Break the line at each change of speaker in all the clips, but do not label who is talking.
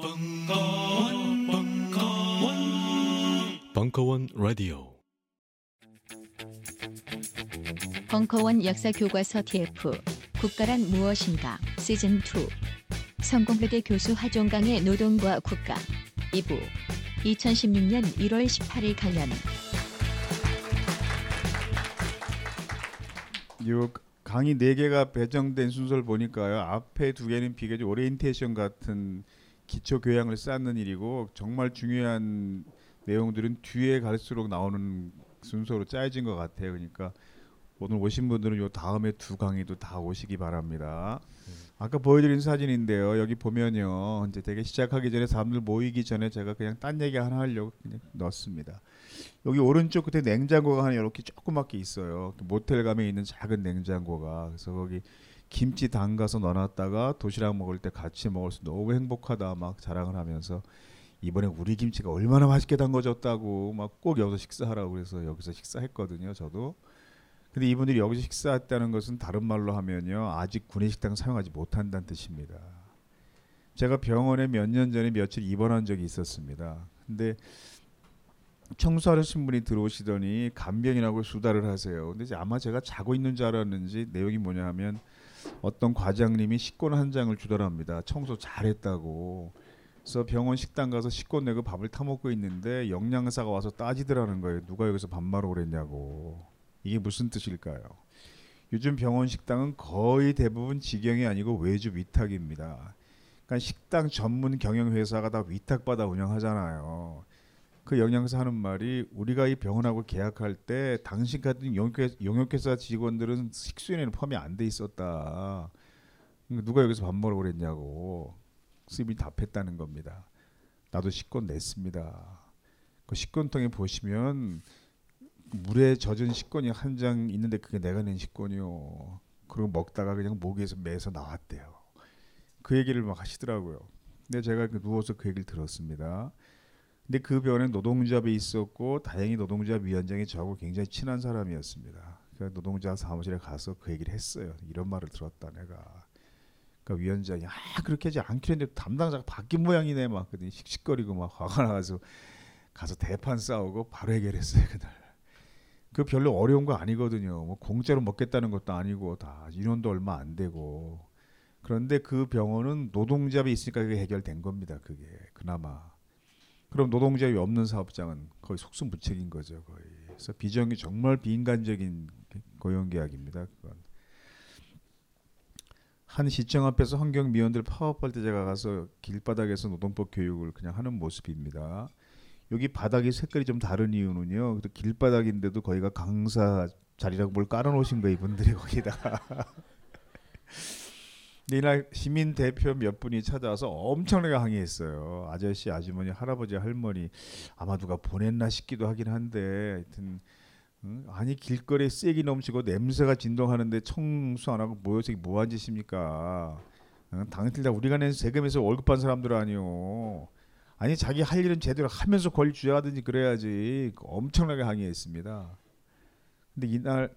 벙커원, 벙커원, 벙커원 라디오.
벙커원 역사 교과서 TF 국가란 무엇인가? 시즌 2 성공회대 교수 하종강의 노동과 국가. 2부. 2016년 1월 18일 강연
요 강의 네 개가 배정된 순서를 보니까요. 앞에 두 개는 비교적 오리엔테이션 같은 기초 교양을 쌓는 일이고 정말 중요한 내용들은 뒤에 갈수록 나오는 순서로 짜여진 것 같아요. 그러니까 오늘 오신 분들은 요 다음에 두 강의도 다 오시기 바랍니다. 아까 보여드린 사진인데요. 여기 보면요. 이제 되게 시작하기 전에 사람들 모이기 전에 제가 그냥 딴 얘기 하나 하려고 그냥 넣었습니다. 여기 오른쪽 끝에 냉장고가 하나 이렇게 조그맣게 있어요. 모텔 가면 있는 작은 냉장고가. 그래서 거기 김치 담가서 넣어놨다가 도시락 먹을 때 같이 먹을 수 너무 행복하다 막 자랑을 하면서 이번에 우리 김치가 얼마나 맛있게 담궈졌다고 막 꼭 여기서 식사하라고 그래서 여기서 식사했거든요. 저도. 근데 이분들이 여기서 식사했다는 것은 다른 말로 하면요. 아직 구내식당 사용하지 못한다는 뜻입니다. 제가 병원에 몇 년 전에 며칠 입원한 적이 있었습니다. 근데 청소하신 분이 들어오시더니 간병이라고 수다를 하세요. 근데 아마 제가 자고 있는 줄 알았는지 내용이 뭐냐 하면 어떤 과장님이 식권 한 장을 주더랍니다. 청소 잘했다고. 그래서 병원 식당 가서 식권 내고 밥을 타 먹고 있는데 영양사가 와서 따지더라는 거예요. 누가 여기서 밥 말아 그랬냐고. 이게 무슨 뜻일까요? 요즘 병원 식당은 거의 대부분 직영이 아니고 외주 위탁입니다. 그러니까 식당 전문 경영 회사가 다 위탁받아 운영하잖아요. 그 영양사 하는 말이 우리가 이 병원하고 계약할 때 당신 같은 용역회사 직원들은 식수인에는 포함이 안 돼 있었다. 누가 여기서 밥 먹으러 그랬냐고 수입이 답했다는 겁니다. 나도 식권 냈습니다. 그 식권통에 보시면 물에 젖은 식권이 한 장 있는데 그게 내가 낸 식권이요. 그리고 먹다가 그냥 목에서 매서 나왔대요. 그 얘기를 막 하시더라고요. 근데 제가 그 누워서 그 얘기를 들었습니다. 근데 그 병원에 노동조합이 있었고 다행히 노동조합 위원장이 저하고 굉장히 친한 사람이었습니다. 그 노동자 사무실에 가서 그 얘기를 했어요. 이런 말을 들었다 내가. 그 위원장이 아 그렇게 하지 않기로 했는데 담당자가 바뀐 모양이네 막 그더니 씩씩거리고 막 화가 나서 가서 대판 싸우고 바로 해결했어요 그날. 그 별로 어려운 거 아니거든요. 뭐 공짜로 먹겠다는 것도 아니고 다 인원도 얼마 안 되고. 그런데 그 병원은 노동조합이 있으니까 그게 해결된 겁니다. 그게 그나마. 그럼 노동자이 없는 사업장은 거의 속수무책인 거죠 거의. 그래서 비정이 정말 비인간적인 고용계약입니다. 그건. 한 시청 앞에서 환경 미원들 파업할 때 제가 가서 길바닥에서 노동법 교육을 그냥 하는 모습입니다. 여기 바닥이 색깔이 좀 다른 이유는요. 길바닥인데도 거기가 강사 자리라고 뭘 깔아놓으신 거 이분들이 거기다가. 이날 시민 대표 몇 분이 찾아와서 엄청나게 항의했어요. 아저씨, 아주머니, 할아버지, 할머니 아마 누가 보냈나 싶기도 하긴 한데 하여튼 응? 아니 길거리에 쐐기 넘치고 냄새가 진동하는데 청소 안 하고 모여서 뭐한 짓입니까? 응? 당연히 다 우리가 낸 세금에서 월급 받는 사람들 아니요. 아니 자기 할 일은 제대로 하면서 권리 주장하든지 그래야지 엄청나게 항의했습니다. 근데 이날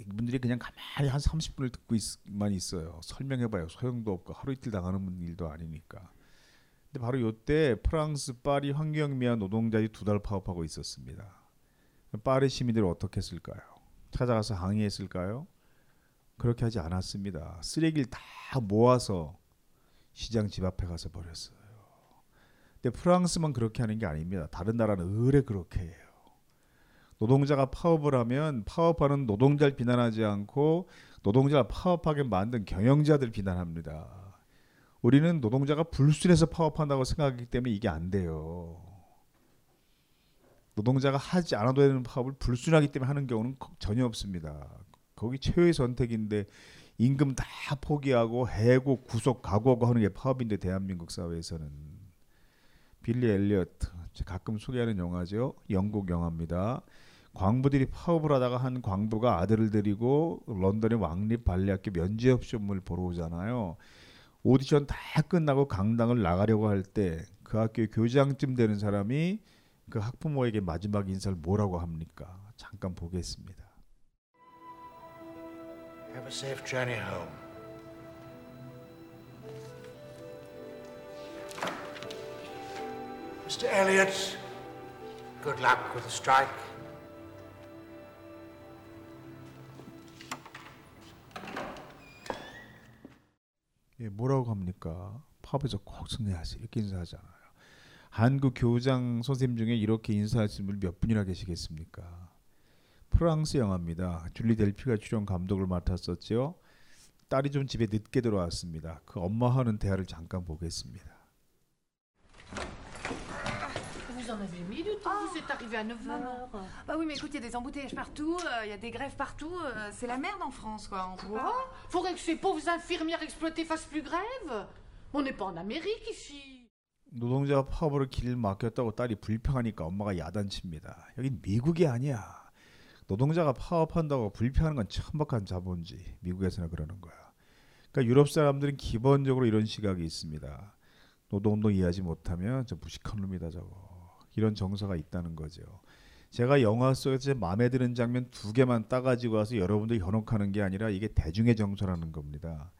이분들이 그냥 가만히 한 30분을 듣고만 있어요. 설명해봐요. 소용도 없고 하루 이틀 당하는 일도 아니니까. 근데 바로 이때 프랑스 파리 환경미화 노동자들이 두 달 파업하고 있었습니다. 파리 시민들이 어떻게 했을까요? 찾아가서 항의했을까요? 그렇게 하지 않았습니다. 쓰레기를 다 모아서 시장 집 앞에 가서 버렸어요. 근데 프랑스만 그렇게 하는 게 아닙니다. 다른 나라는 의뢰 그렇게 해요. 노동자가 파업을 하면 파업하는 노동자를 비난하지 않고 노동자가 파업하게 만든 경영자들 비난합니다. 우리는 노동자가 불순해서 파업한다고 생각하기 때문에 이게 안 돼요. 노동자가 하지 않아도 되는 파업을 불순하기 때문에 하는 경우는 전혀 없습니다. 거기 최후의 선택인데 임금 다 포기하고 해고, 구속, 각오하고 하는 게 파업인데 대한민국 사회에서는 빌리 엘리엇 가끔 소개하는 영화죠. 영국 영화입니다. 광부들이 파업을 하다가 한 광부가 아들을 데리고 런던의 왕립 발레학교 면접 시험을 보러 오잖아요. 오디션 다 끝나고 강당을 나가려고 할 때 그 학교의 교장쯤 되는 사람이 그 학부모에게 마지막 인사를 뭐라고 합니까? 잠깐 보겠습니다.
Have a safe journey home. Mr. Elliot, good luck with the strike.
뭐라고 합니까? 팝에서 꼭 승리하세요. 이렇게 인사하잖아요. 한국 교장 선생님 중에 이렇게 인사하신 분 몇 분이나 계시겠습니까? 프랑스 영화입니다. 줄리 델피가 출연 감독을 맡았었죠. 딸이 좀 집에 늦게 들어왔습니다. 그 엄마 하는 대화를 잠깐 보겠습니다.
Vous en avez mis du temps, vous êtes arrivé à 9h.
Bah oui, mais écoute, il y a des embouteillages partout, euh, il y a des grèves partout, euh, c'est la merde en France, quoi. On
Quoi
pas-
Faudrait que ces pauvres infirmières exploitées fassent plus grève On n'est pas en Amérique ici.
노동자가 파업으로 길 막혔다고 딸이 불평하니까 엄마가 야단칩니다. 여긴 미국이 아니야. 노동자가 파업한다고 불평하는 건 천박한 자본주의. 미국에서는 그러는 거야. 그러니까 유럽 사람들은 기본적으로 이런 시각이 있습니다. 노동운동 이해하지 못하면 저 무식한 놈이다 저거. 이런 정서가 있다는 거죠. 제가 영화 속에서 제 마음에 드는 장면 두 개만 따가지고 와서 여러분들이 현혹하는 게 아니라 이게 대중의 정서라는 겁니다.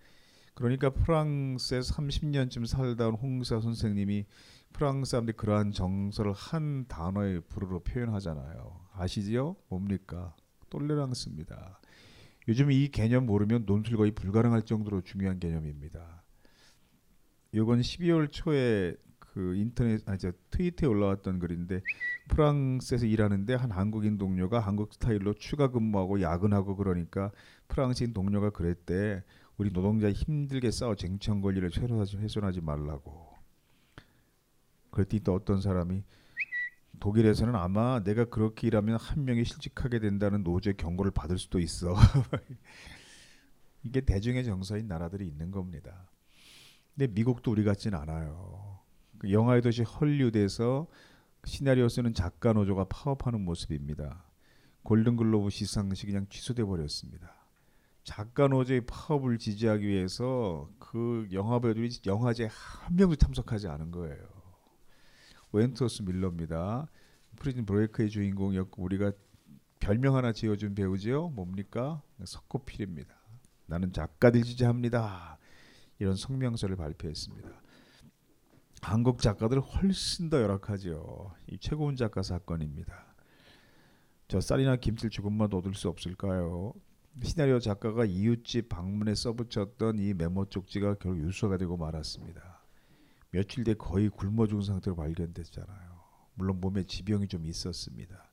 그러니까 프랑스에 30년쯤 살다 온 홍사 선생님이 프랑스 사람들이 그러한 정서를 한 단어의 불어로 표현하잖아요. 아시지요? 뭡니까? 똘레랑스입니다. 요즘 이 개념 모르면 논술 거의 불가능할 정도로 중요한 개념입니다. 이건 12월 초에 그 인터넷 아저 트위터에 올라왔던 글인데 프랑스에서 일하는데 한 한국인 동료가 한국 스타일로 추가 근무하고 야근하고 그러니까 프랑스인 동료가 그랬대. 우리 노동자 힘들게 싸워 쟁취한 권리를 훼손하지, 훼손하지 말라고. 그랬더니 또 어떤 사람이 독일에서는 아마 내가 그렇게 일하면 한 명이 실직하게 된다는 노조의 경고를 받을 수도 있어. 이게 대중의 정서인 나라들이 있는 겁니다. 근데 미국도 우리 같진 않아요. 그 영화의 도시 헐리우드에서 시나리오 쓰는 작가 노조가 파업하는 모습입니다. 골든글로브 시상식이 그냥 취소돼 버렸습니다. 작가 노조의 파업을 지지하기 위해서 그 영화 배우들이 영화제 한 명도 참석하지 않은 거예요. 웬트워스 밀러입니다. 프리즌 브레이크의 주인공이었고 우리가 별명 하나 지어준 배우지요. 뭡니까? 석고필입니다. 나는 작가들 지지합니다. 이런 성명서를 발표했습니다. 한국 작가들 훨씬 더 열악하지요. 이 최고은 작가 사건입니다. 저 쌀이나 김치를 조금만 얻을 수 없을까요? 시나리오 작가가 이웃집 방문에 써붙였던 이 메모 쪽지가 결국 유서가 되고 말았습니다. 며칠 뒤에 거의 굶어 죽은 상태로 발견됐잖아요. 물론 몸에 지병이 좀 있었습니다.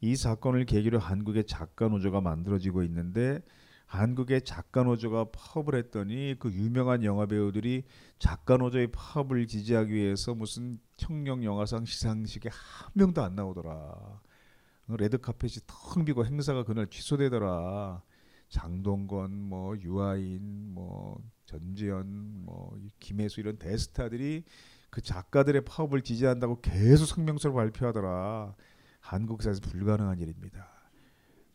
이 사건을 계기로 한국의 작가 노조가 만들어지고 있는데 한국의 작가 노조가 파업을 했더니 그 유명한 영화 배우들이 작가 노조의 파업을 지지하기 위해서 무슨 청룡 영화상 시상식에 한 명도 안 나오더라. 레드 카펫이 텅 비고 행사가 그날 취소되더라. 장동건, 뭐 유아인, 뭐 전지현, 뭐 김혜수 이런 대스타들이 그 작가들의 파업을 지지한다고 계속 성명서를 발표하더라. 한국사에서 불가능한 일입니다.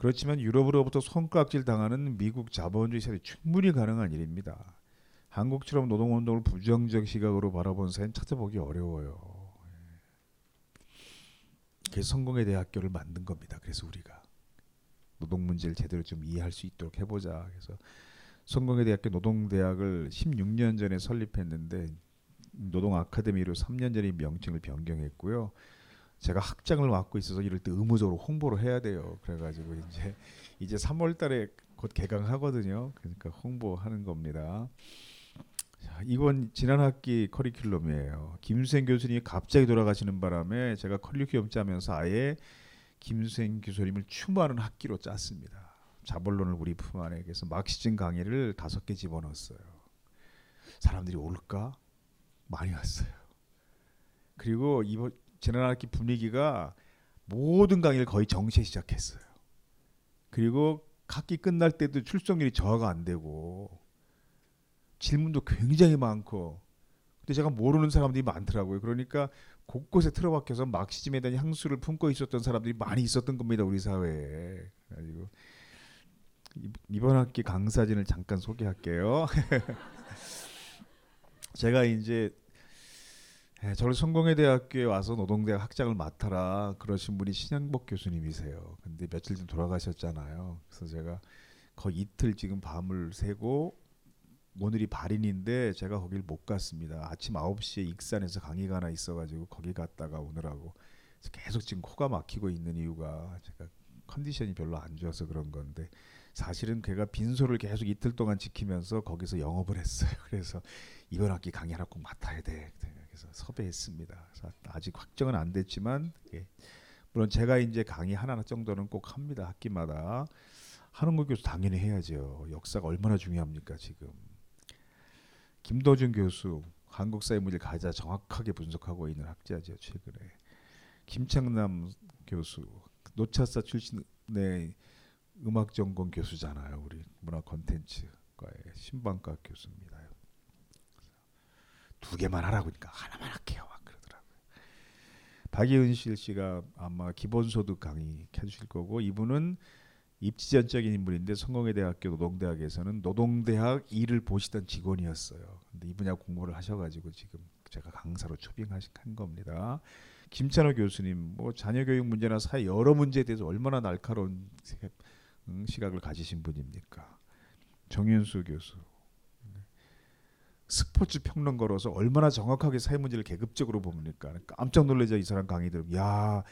그렇지만 유럽으로부터 손가락질 당하는 미국 자본주의 사회 충분히 가능한 일입니다. 한국처럼 노동운동을 부정적 시각으로 바라본 사회는 찾아보기 어려워요. 그래서 성공의 대학교를 만든 겁니다. 그래서 우리가 노동 문제를 제대로 좀 이해할 수 있도록 해보자. 그래서 성공의 대학교 노동대학을 16년 전에 설립했는데 노동 아카데미로 3년 전에 명칭을 변경했고요. 제가 학장을 맡고 있어서 이럴 때 의무적으로 홍보를 해야 돼요. 그래가지고 이제 이제 3월달에 곧 개강하거든요. 그러니까 홍보하는 겁니다. 자, 이건 지난 학기 커리큘럼이에요. 김수행 교수님이 갑자기 돌아가시는 바람에 제가 커리큘럼 짜면서 아예 김수행 교수님을 추모하는 학기로 짰습니다. 자본론을 우리 품 안에 그래서 막시즘 강의를 다섯 개 집어넣었어요. 사람들이 올까? 많이 왔어요. 그리고 이번 지난 학기 분위기가 모든 강의를 거의 정시에 시작했어요. 그리고 학기 끝날 때도 출석률이 저하가 안 되고 질문도 굉장히 많고 근데 제가 모르는 사람들이 많더라고요. 그러니까 곳곳에 틀어박혀서 막시즘에 대한 향수를 품고 있었던 사람들이 많이 있었던 겁니다. 우리 사회에. 이- 이번 학기 강사진을 잠깐 소개할게요. 제가 이제 예, 저를 성공회대학교에 와서 노동대학 학장을 맡아라 그러신 분이 신양복 교수님이세요. 근데 며칠 전 돌아가셨잖아요. 그래서 제가 거의 이틀 지금 밤을 새고 오늘이 발인인데 제가 거길 못 갔습니다. 아침 9시에 익산에서 강의가 하나 있어가지고 거기 갔다가 오느라고 계속 지금 코가 막히고 있는 이유가 제가 컨디션이 별로 안 좋아서 그런 건데 사실은 걔가 빈소를 계속 이틀 동안 지키면서 거기서 영업을 했어요. 그래서 이번 학기 강의 하나 꼭 맡아야 돼. 그래서 섭외했습니다. 그래서 아직 확정은 안 됐지만 예. 물론 제가 이제 강의 하나 정도는 꼭 합니다. 학기마다 하는 거 교수 당연히 해야죠. 역사가 얼마나 중요합니까 지금. 김도준 교수 한국사의 문제를 가장 정확하게 분석하고 있는 학자죠 최근에. 김창남 교수 노차사 출신의 음악 전공 교수잖아요. 우리 문화 콘텐츠과의 신방과 교수입니다. 두 개만 하라고 하니까 하나만 할게요. 막 그러더라고요. 박예은실 씨가 아마 기본소득 강의 해주실 거고 이분은 입지전적인 인물인데 성공회대학교 노동대학에서는 노동대학 일을 보시던 직원이었어요. 근데 이 분야 공부를 하셔가지고 지금 제가 강사로 초빙한 겁니다. 김찬호 교수님 뭐 자녀 교육 문제나 사회 여러 문제에 대해서 얼마나 날카로운 시각을 가지신 분입니까? 정윤수 교수 스포츠 평론가로서 얼마나 정확하게 사회 문제를 계급적으로 봅니까? 깜짝 놀라죠 이 사람 강의 들으면 야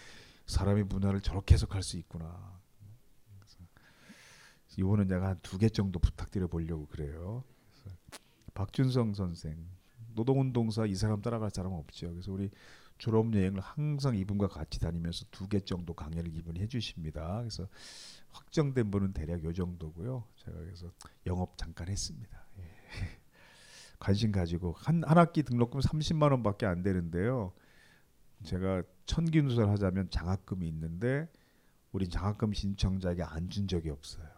사람의 문화를 저렇게 해석할 수 있구나. 이거는 내가 한 두 개 정도 부탁드려 보려고 그래요. 박준성 선생 노동운동사 이 사람 따라갈 사람 없죠. 그래서 우리 졸업 여행을 항상 이분과 같이 다니면서 두 개 정도 강의를 이분이 해주십니다. 그래서 확정된 분은 대략 요 정도고요. 제가 그래서 영업 잠깐 했습니다. 예. 관심 가지고 한, 한 학기 등록금 30만 원밖에 안 되는데요. 제가 천기 누설 하자면 장학금이 있는데 우리 장학금 신청자에게 안 준 적이 없어요.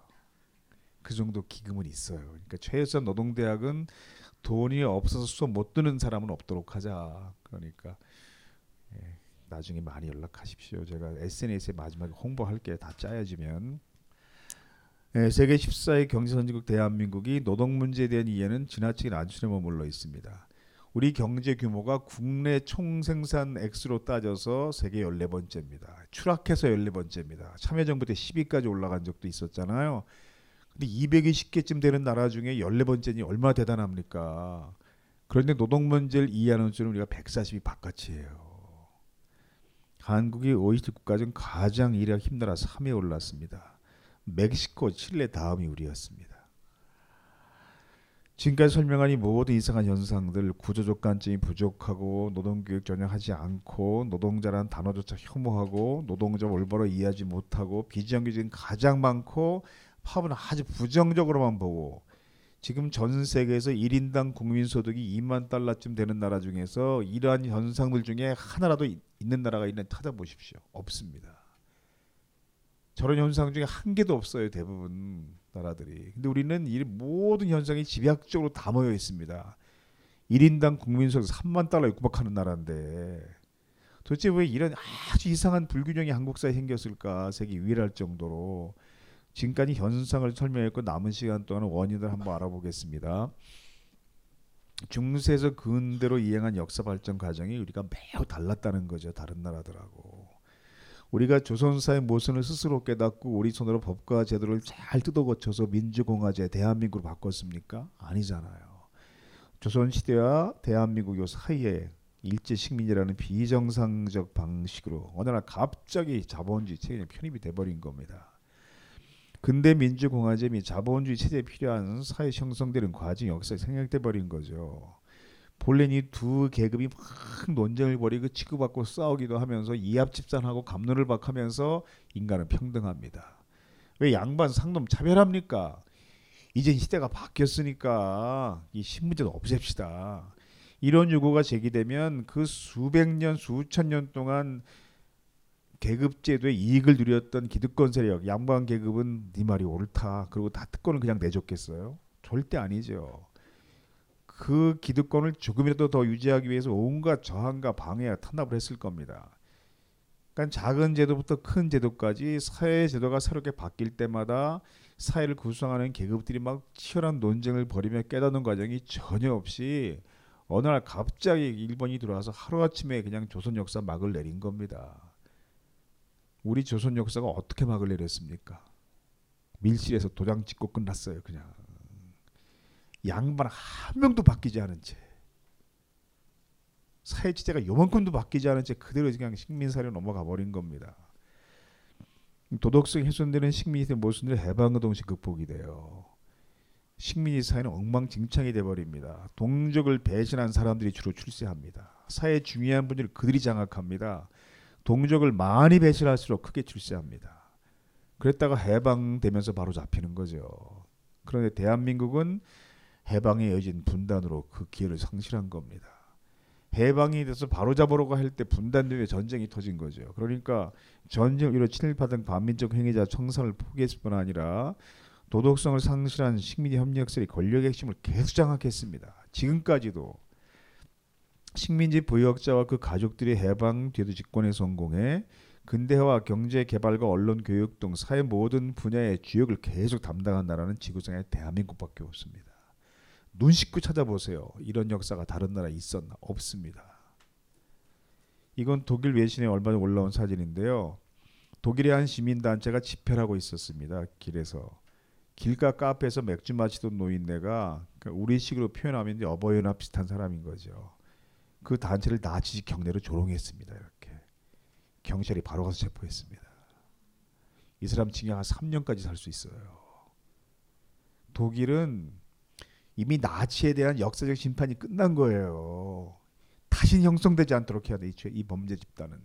그 정도 기금은 있어요. 그러니까 최우선 노동대학은 돈이 없어서 수업 못 듣는 사람은 없도록 하자. 그러니까 예, 나중에 많이 연락하십시오. 제가 SNS에 마지막에 홍보할 게 다 짜여지면 네, 세계 14의 경제 선진국 대한민국이 노동 문제에 대한 이해는 지나치게 낮춤에 머물러 있습니다. 우리 경제 규모가 국내 총생산 액수로 따져서 세계 14번째입니다. 추락해서 14번째입니다. 참여정부 때 10위까지 올라간 적도 있었잖아요. 근데 220개쯤 되는 나라 중에 14번째니 얼마나 대단합니까? 그런데 노동 문제를 이해하는 수는 우리가 140이 바깥이에요. 한국이 OECD 국가 중 가장 일하기 힘들어 3위에 올랐습니다. 멕시코, 칠레 다음이 우리였습니다. 지금까지 설명한 이 모든 이상한 현상들 구조적 관점이 부족하고 노동교육 전혀 하지 않고 노동자라는 단어조차 혐오하고 노동자 올바로 이해하지 못하고 비정규직은 가장 많고 파업은 아주 부정적으로만 보고 지금 전 세계에서 1인당 국민 소득이 2만 달러쯤 되는 나라 중에서 이러한 현상들 중에 하나라도 있는 나라가 있는 찾아보십시오. 없습니다. 저런 현상 중에 한 개도 없어요 대부분 나라들이. 근데 우리는 이 모든 현상이 집약적으로 다 모여 있습니다. 1인당 국민소득 3만 달러 육박하는 나라인데 도대체 왜 이런 아주 이상한 불균형이 한국 사회에 생겼을까 세계 유일할 정도로 지금까지 현상을 설명했고 남은 시간 동안 원인을 한번 알아보겠습니다. 중세에서 근대로 이행한 역사 발전 과정이 우리가 매우 달랐다는 거죠 다른 나라들하고. 우리가 조선사의 모순을 스스로 깨닫고 우리 손으로 법과 제도를 잘 뜯어 고쳐서 민주공화제 대한민국으로 바꿨습니까? 아니잖아요. 조선 시대와 대한민국 요 사이에 일제 식민이라는 비정상적 방식으로 어느 날 갑자기 자본주의 체제에 편입이 돼버린 겁니다. 근대 민주공화제 및 자본주의 체제에 필요한 사회 형성되는 과정 역사에 생략돼 버린 거죠. 본래 이두 계급이 막 논쟁을 벌이고 치고받고 싸우기도 하면서 이합집산하고 감론을 박하면서 인간은 평등합니다. 왜 양반 상놈 차별합니까? 이젠 시대가 바뀌었으니까 이 신문제도 없앱시다. 이런 요구가 제기되면 그 수백 년 수천 년 동안 계급제도의 이익을 누렸던 기득권 세력 양반 계급은 네 말이 옳다. 그리고 다 특권을 그냥 내줬겠어요? 절대 아니죠. 그 기득권을 조금이라도 더 유지하기 위해서 온갖 저항과 방해와 탄압을 했을 겁니다. 그러니까 작은 제도부터 큰 제도까지 사회 제도가 새롭게 바뀔 때마다 사회를 구성하는 계급들이 막 치열한 논쟁을 벌이며 깨닫는 과정이 전혀 없이 어느 날 갑자기 일본이 들어와서 하루아침에 그냥 조선 역사 막을 내린 겁니다. 우리 조선 역사가 어떻게 막을 내렸습니까? 밀실에서 도장 찍고 끝났어요, 그냥. 양반 한 명도 바뀌지 않은 채 사회 체제가 요만큼도 바뀌지 않은 채 그대로 그냥 식민사로 넘어가 버린 겁니다. 도덕성이 훼손되는 식민지의 모순을 해방노동식 극복이 돼요. 식민지 사회는 엉망진창이 돼버립니다. 동족을 배신한 사람들이 주로 출세합니다. 사회 중요한 분들을 그들이 장악합니다. 동족을 많이 배신할수록 크게 출세합니다. 그랬다가 해방되면서 바로 잡히는 거죠. 그런데 대한민국은 해방에 여진 분단으로 그 기회를 상실한 겁니다. 해방이 돼서 바로 잡으려고 할 때 분단되에 전쟁이 터진 거죠. 그러니까 전쟁으로 친일파등 반민족 행위자 청산을 포기했을 뿐 아니라 도덕성을 상실한 식민지 협력설이 권력의 핵심을 계속 장악했습니다. 지금까지도 식민지 부역자와 그 가족들이 해방 뒤에도 집권에 성공해 근대화 경제 개발과 언론 교육 등 사회 모든 분야의 주역을 계속 담당한 나라는 지구상에 대한민국밖에 없습니다. 눈 씻고 찾아보세요. 이런 역사가 다른 나라에 있었나? 없습니다. 이건 독일 외신에 얼마 전 올라온 사진인데요. 독일의 한 시민단체가 집회를 하고 있었습니다. 길에서. 길가 카페에서 맥주 마시던 노인네가 우리식으로 표현하면 어버이연합 비슷한 사람인 거죠. 그 단체를 나치 경례로 조롱했습니다. 이렇게. 경찰이 바로 가서 체포했습니다. 이 사람 징역 한 3년까지 살 수 있어요. 독일은 이미 나치에 대한 역사적 심판이 끝난 거예요. 다시 형성되지 않도록 해야 돼. 이 범죄 집단은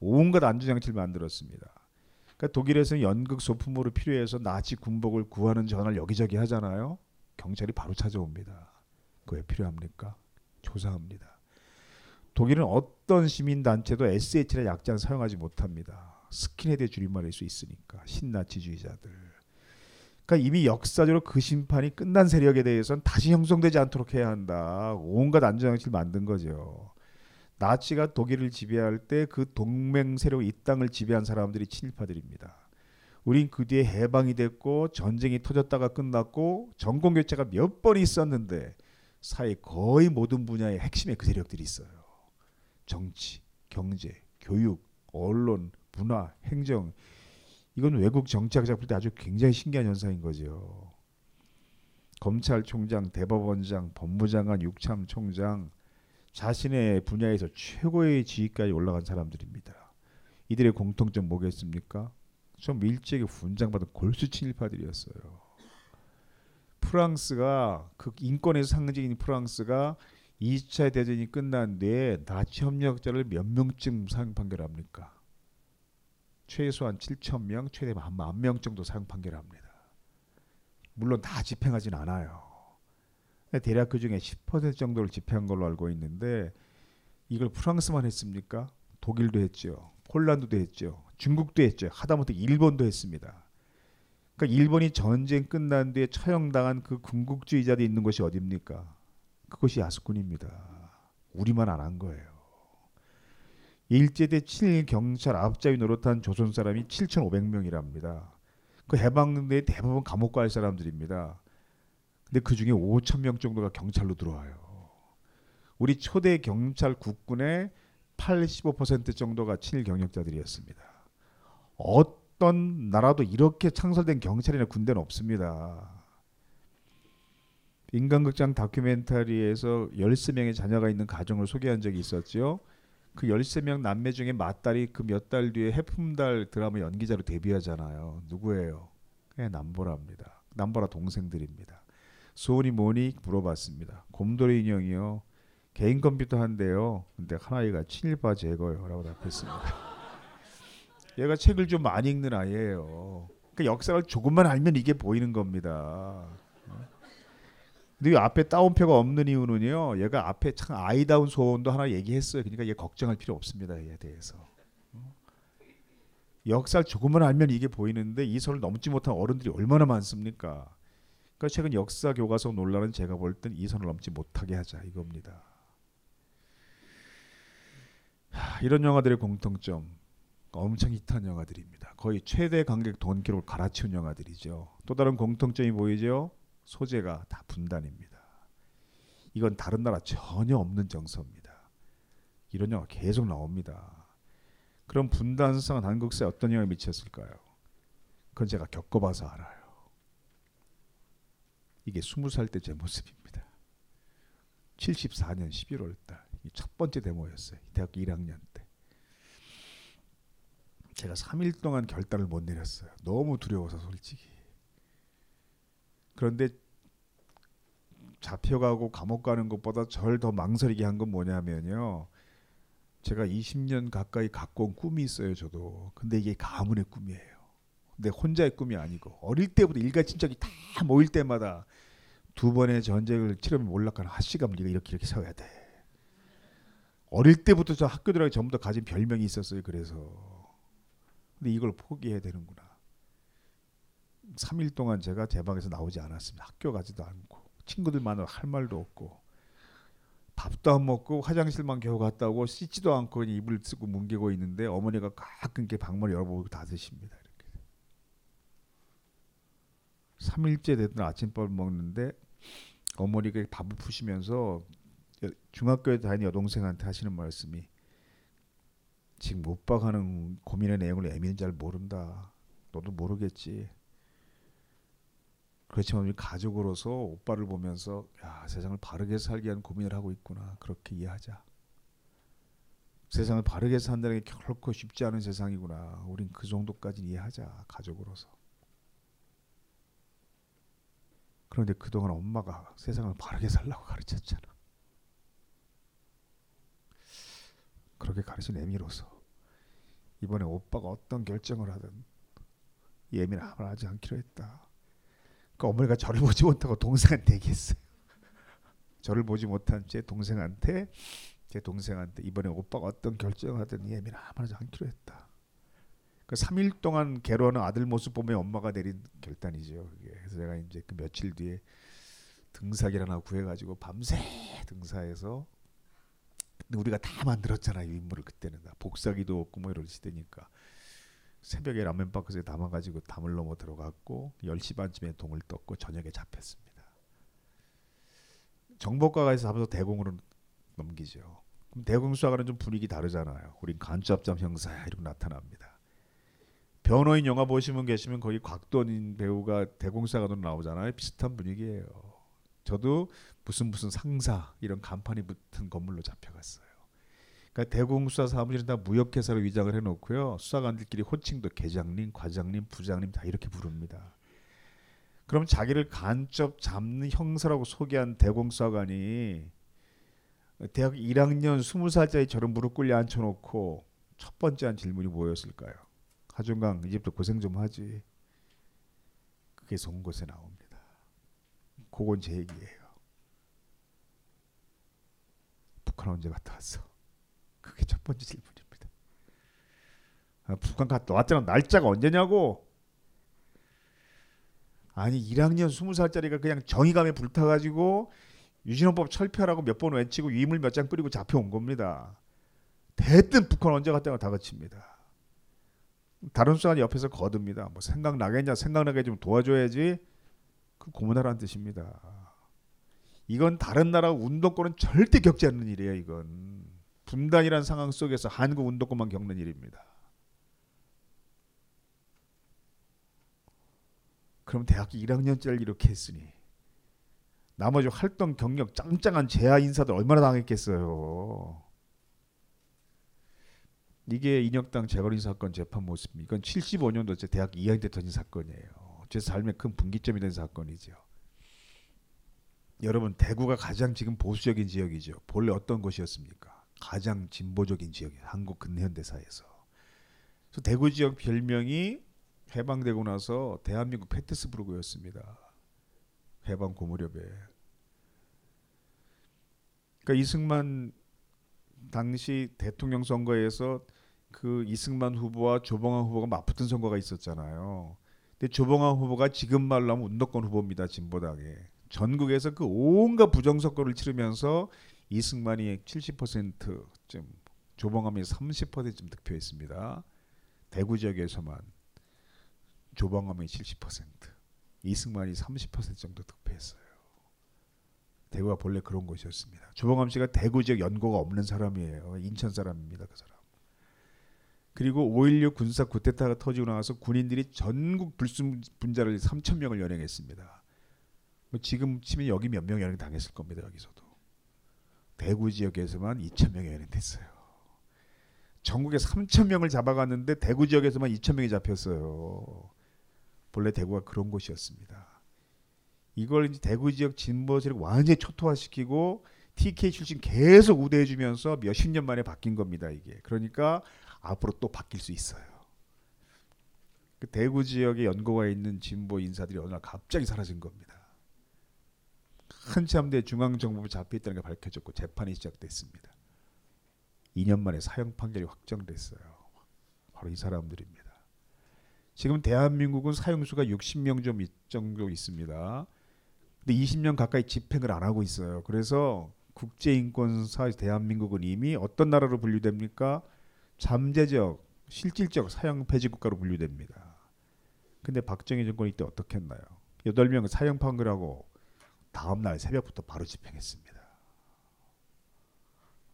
온갖 안전장치를 만들었습니다. 그러니까 독일에서는 연극 소품으로 필요해서 나치 군복을 구하는 전화를 여기저기 하잖아요. 경찰이 바로 찾아옵니다. 그왜 필요합니까? 조사합니다. 독일은 어떤 시민단체도 SH라는 약자는 사용하지 못합니다. 스킨헤드 줄임말일 수 있으니까 신나치주의자들. 그러니까 이미 역사적으로 그 심판이 끝난 세력에 대해서는 다시 형성되지 않도록 해야 한다. 온갖 안전장치를 만든 거죠. 나치가 독일을 지배할 때 그 동맹 세력 이 땅을 지배한 사람들이 친일파들입니다. 우린 그 뒤에 해방이 됐고 전쟁이 터졌다가 끝났고 정권 교체가 몇 번 있었는데 사회 거의 모든 분야의 핵심에 그 세력들이 있어요. 정치, 경제, 교육, 언론, 문화, 행정 이건 외국 정치학자 볼때 아주 굉장히 신기한 현상인 거죠. 검찰총장, 대법원장, 법무장관, 육참총장 자신의 분야에서 최고의 지위까지 올라간 사람들입니다. 이들의 공통점 뭐겠습니까? 좀 일제에게 훈장받은 골수 친일파들이었어요. 프랑스가 그 인권의 상징인 프랑스가 2차 대전이 끝난 뒤에 나치 협력자를 몇 명쯤 사형 판결합니까? 최소한 7천 명, 최대 만명 정도 사형 판결합니다. 물론 다 집행하진 않아요. 대략 그 중에 10% 정도를 집행한 걸로 알고 있는데 이걸 프랑스만 했습니까? 독일도 했죠. 폴란드도 했죠. 중국도 했죠. 하다못해 일본도 했습니다. 그러니까 일본이 전쟁 끝난 뒤에 처형당한 그 군국주의자들이 있는 곳이 어디입니까? 그것이 야스군입니다. 우리만 안 한 거예요. 일제대 친일 경찰 앞잡이 노릇한 조선 사람이 7,500명이랍니다. 그 해방대 대부분 감옥 갈 사람들입니다. 근데 그 중에 5천 명 정도가 경찰로 들어와요. 우리 초대 경찰 국군의 85% 정도가 친일 경력자들이었습니다. 어떤 나라도 이렇게 창설된 경찰이나 군대는 없습니다. 인간극장 다큐멘터리에서 13명의 자녀가 있는 가정을 소개한 적이 있었죠. 그 13명 남매 중에 맏딸이 그 몇 달 뒤에 해품달 드라마 연기자로 데뷔하잖아요. 누구예요? 그냥 남보라입니다. 남보라 동생들입니다. 소원이 뭐니 물어봤습니다. 곰돌이 인형이요. 개인 컴퓨터 한대요. 근데 하나이가 친일파 제거요라고 답했습니다. 얘가 책을 좀 많이 읽는 아이예요. 그 역사를 조금만 알면 이게 보이는 겁니다. 근데 앞에 따옴표가 없는 이유는요. 얘가 앞에 참 아이다운 소원도 하나 얘기했어요. 그러니까 얘 걱정할 필요 없습니다. 얘에 대해서. 역사를 조금만 알면 이게 보이는데 이 선을 넘지 못한 어른들이 얼마나 많습니까? 그러니까 최근 역사 교과서 논란은 제가 볼 땐 이 선을 넘지 못하게 하자 이겁니다. 하, 이런 영화들의 공통점 엄청 히트한 영화들입니다. 거의 최대 관객 돈 기록을 갈아치운 영화들이죠. 또 다른 공통점이 보이죠. 소재가 다 분단입니다. 이건 다른 나라 전혀 없는 정서입니다. 이런 영화 계속 나옵니다. 그럼 분단성은 한국사에 어떤 영향을 미쳤을까요? 그건 제가 겪어봐서 알아요. 이게 스무 살때 제 모습입니다. 74년 11월 달. 첫 번째 데모였어요. 대학교 1학년 때. 제가 3일 동안 결단을 못 내렸어요. 너무 두려워서 솔직히. 그런데 잡혀가고 감옥 가는 것보다 절 더 망설이게 한 건 뭐냐면요. 제가 20년 가까이 갖고 온 꿈이 있어요, 저도. 근데 이게 가문의 꿈이에요. 근데 혼자의 꿈이 아니고 어릴 때부터 일가 친척이 다 모일 때마다 두 번의 전쟁을 치르면 몰락하는 하씨가 네가 이렇게 이렇게 세워야 돼. 어릴 때부터 저 학교 들어가기 전부터 가진 별명이 있었어요. 그래서 근데 이걸 포기해야 되는구나. 3일 동안 제가 제 방에서 나오지 않았습니다. 학교 가지도 않고 친구들 만나 할 말도 없고 밥도 안 먹고 화장실만 겨우 갔다 오고 씻지도 않고 이불 쓰고 뭉개고 있는데 어머니가 가끔 이렇게 방문 열어보고 다 드십니다. 이렇게 3일째 됐던 아침밥을 먹는데 어머니가 밥을 푸시면서 중학교에 다니는 여동생한테 하시는 말씀이 지금 오빠가 하는 고민의 내용을 애미는 잘 모른다. 너도 모르겠지. 그렇지만 우리 가족으로서 오빠를 보면서 야 세상을 바르게 살기 위한 고민을 하고 있구나 그렇게 이해하자. 세상을 바르게 산다는 게 결코 쉽지 않은 세상이구나. 우린 그 정도까지 이해하자 가족으로서. 그런데 그동안 엄마가 세상을 바르게 살라고 가르쳤잖아. 그렇게 가르친 애미로서 이번에 오빠가 어떤 결정을 하든 예민을 하지 않기로 했다. 그 어머니가 저를 보지 못하고 동생한테 얘기했어요. 저를 보지 못한 제 동생한테 제 동생한테 이번에 오빠가 어떤 결정을 하든 예민을 하지 않기로 했다. 그 3일 동안 괴로워하는 아들 모습 보면 엄마가 내린 결단이죠. 그게. 그래서 제가 이제 그 며칠 뒤에 등사기를 하나 구해가지고 밤새 등사해서 근데 우리가 다 만들었잖아요 인물을 그때는 다 복사기도 없고 뭐 이럴 시대니까 새벽에 라면 박스에 담아가지고 담을 넘어 들어갔고 10시 반쯤에 동을 떴고 저녁에 잡혔습니다. 정보과가 에서 하면서 대공으로 넘기죠. 그럼 대공 수사관은 좀 분위기 다르잖아요. 우린 간첩장 형사야 이러고 나타납니다. 변호인 영화 보시면 계시면 거기 곽도인 배우가 대공사관으로 나오잖아요. 비슷한 분위기예요. 저도 무슨 무슨 상사 이런 간판이 붙은 건물로 잡혀갔어요. 그러니까 대공수사 사무실은 다 무역회사로 위장을 해놓고요. 수사관들끼리 호칭도 계장님, 과장님, 부장님 다 이렇게 부릅니다. 그럼 자기를 간접 잡는 형사라고 소개한 대공수사관이 대학 1학년 20살짜리 저를 무릎 꿇려 앉혀놓고 첫 번째 한 질문이 뭐였을까요? 하중강 이제부터 고생 좀 하지. 그게 송곳에 나옵니다. 그건 제 얘기예요. 북한 언제 갔다 왔어? 그게 첫 번째 질문입니다. 아, 북한 갔다 왔잖아. 날짜가 언제냐고? 아니 1학년 20살짜리가 그냥 정의감에 불타가지고 유신헌법 철폐하라고 몇 번 외치고 위물 몇장 뿌리고 잡혀온 겁니다. 대뜸 북한 언제 갔다가 다 거칩니다. 다른 수사관이 옆에서 거듭니다. 뭐 생각나겠냐 생각나게 좀 도와줘야지. 그 고문하라는 뜻입니다. 이건 다른 나라 운동권은 절대 겪지 않는 일이에요. 이건 분단이라는 상황 속에서 한국 운동권만 겪는 일입니다. 그럼 대학교 1학년짜리 이렇게 했으니 나머지 활동 경력 짱짱한 재하 인사들 얼마나 당했겠어요. 이게 인혁당 재거리 사건 재판 모습. 이건 75년도 제 대학 2학년 때 터진 사건이에요. 제 삶의 큰 분기점이 된 사건이죠. 여러분 대구가 가장 지금 보수적인 지역이죠. 본래 어떤 곳이었습니까? 가장 진보적인 지역이 한국 근현대사에서. 그래서 대구 지역 별명이 해방되고 나서 대한민국 페테스부르크였습니다. 해방 고무렵에. 그러니까 이승만 당시 대통령 선거에서 그 이승만 후보와 조봉환 후보가 맞붙은 선거가 있었잖아요. 근데 조봉환 후보가 지금 말로 하면 운동권 후보입니다. 진보당에. 전국에서 그 온갖 부정선거를 치르면서 이승만이 70%쯤 조봉암이 30%쯤 득표했습니다. 대구 지역에서만 조봉암이 70%, 이승만이 30% 정도 득표했어요. 대구가 본래 그런 곳이었습니다. 조봉암 씨가 대구 지역 연고가 없는 사람이에요. 인천 사람입니다. 그 사람. 그리고 5.16 군사 쿠데타가 터지고 나서 군인들이 전국 불순 분자를 3천 명을 연행했습니다. 뭐 지금 치면 여기 몇 명이 연행 당했을 겁니다. 여기서도 대구 지역에서만 2천 명이 연행됐어요. 전국에 3천 명을 잡아갔는데 대구 지역에서만 2천 명이 잡혔어요. 본래 대구가 그런 곳이었습니다. 이걸 이제 대구 지역 진보 세력 완전히 초토화시키고 TK 출신 계속 우대해주면서 몇십 년 만에 바뀐 겁니다. 이게 그러니까 앞으로 또 바뀔 수 있어요. 그 대구 지역에 연고가 있는 진보 인사들이 어느 날 갑자기 사라진 겁니다. 한참 뒤에 중앙정부부 잡혀있다는 게 밝혀졌고 재판이 시작됐습니다. 2년 만에 사형 판결이 확정됐어요. 바로 이 사람들입니다. 지금 대한민국은 사형수가 60명 좀 정도 있습니다. 근데 20년 가까이 집행을 안 하고 있어요. 그래서 국제인권사 대한민국은 이미 어떤 나라로 분류됩니까? 잠재적, 실질적 사형 폐지 국가로 분류됩니다. 근데 박정희 정권이 이때 어떻게 했나요? 8명 사형 판결하고 다음 날 새벽부터 바로 집행했습니다.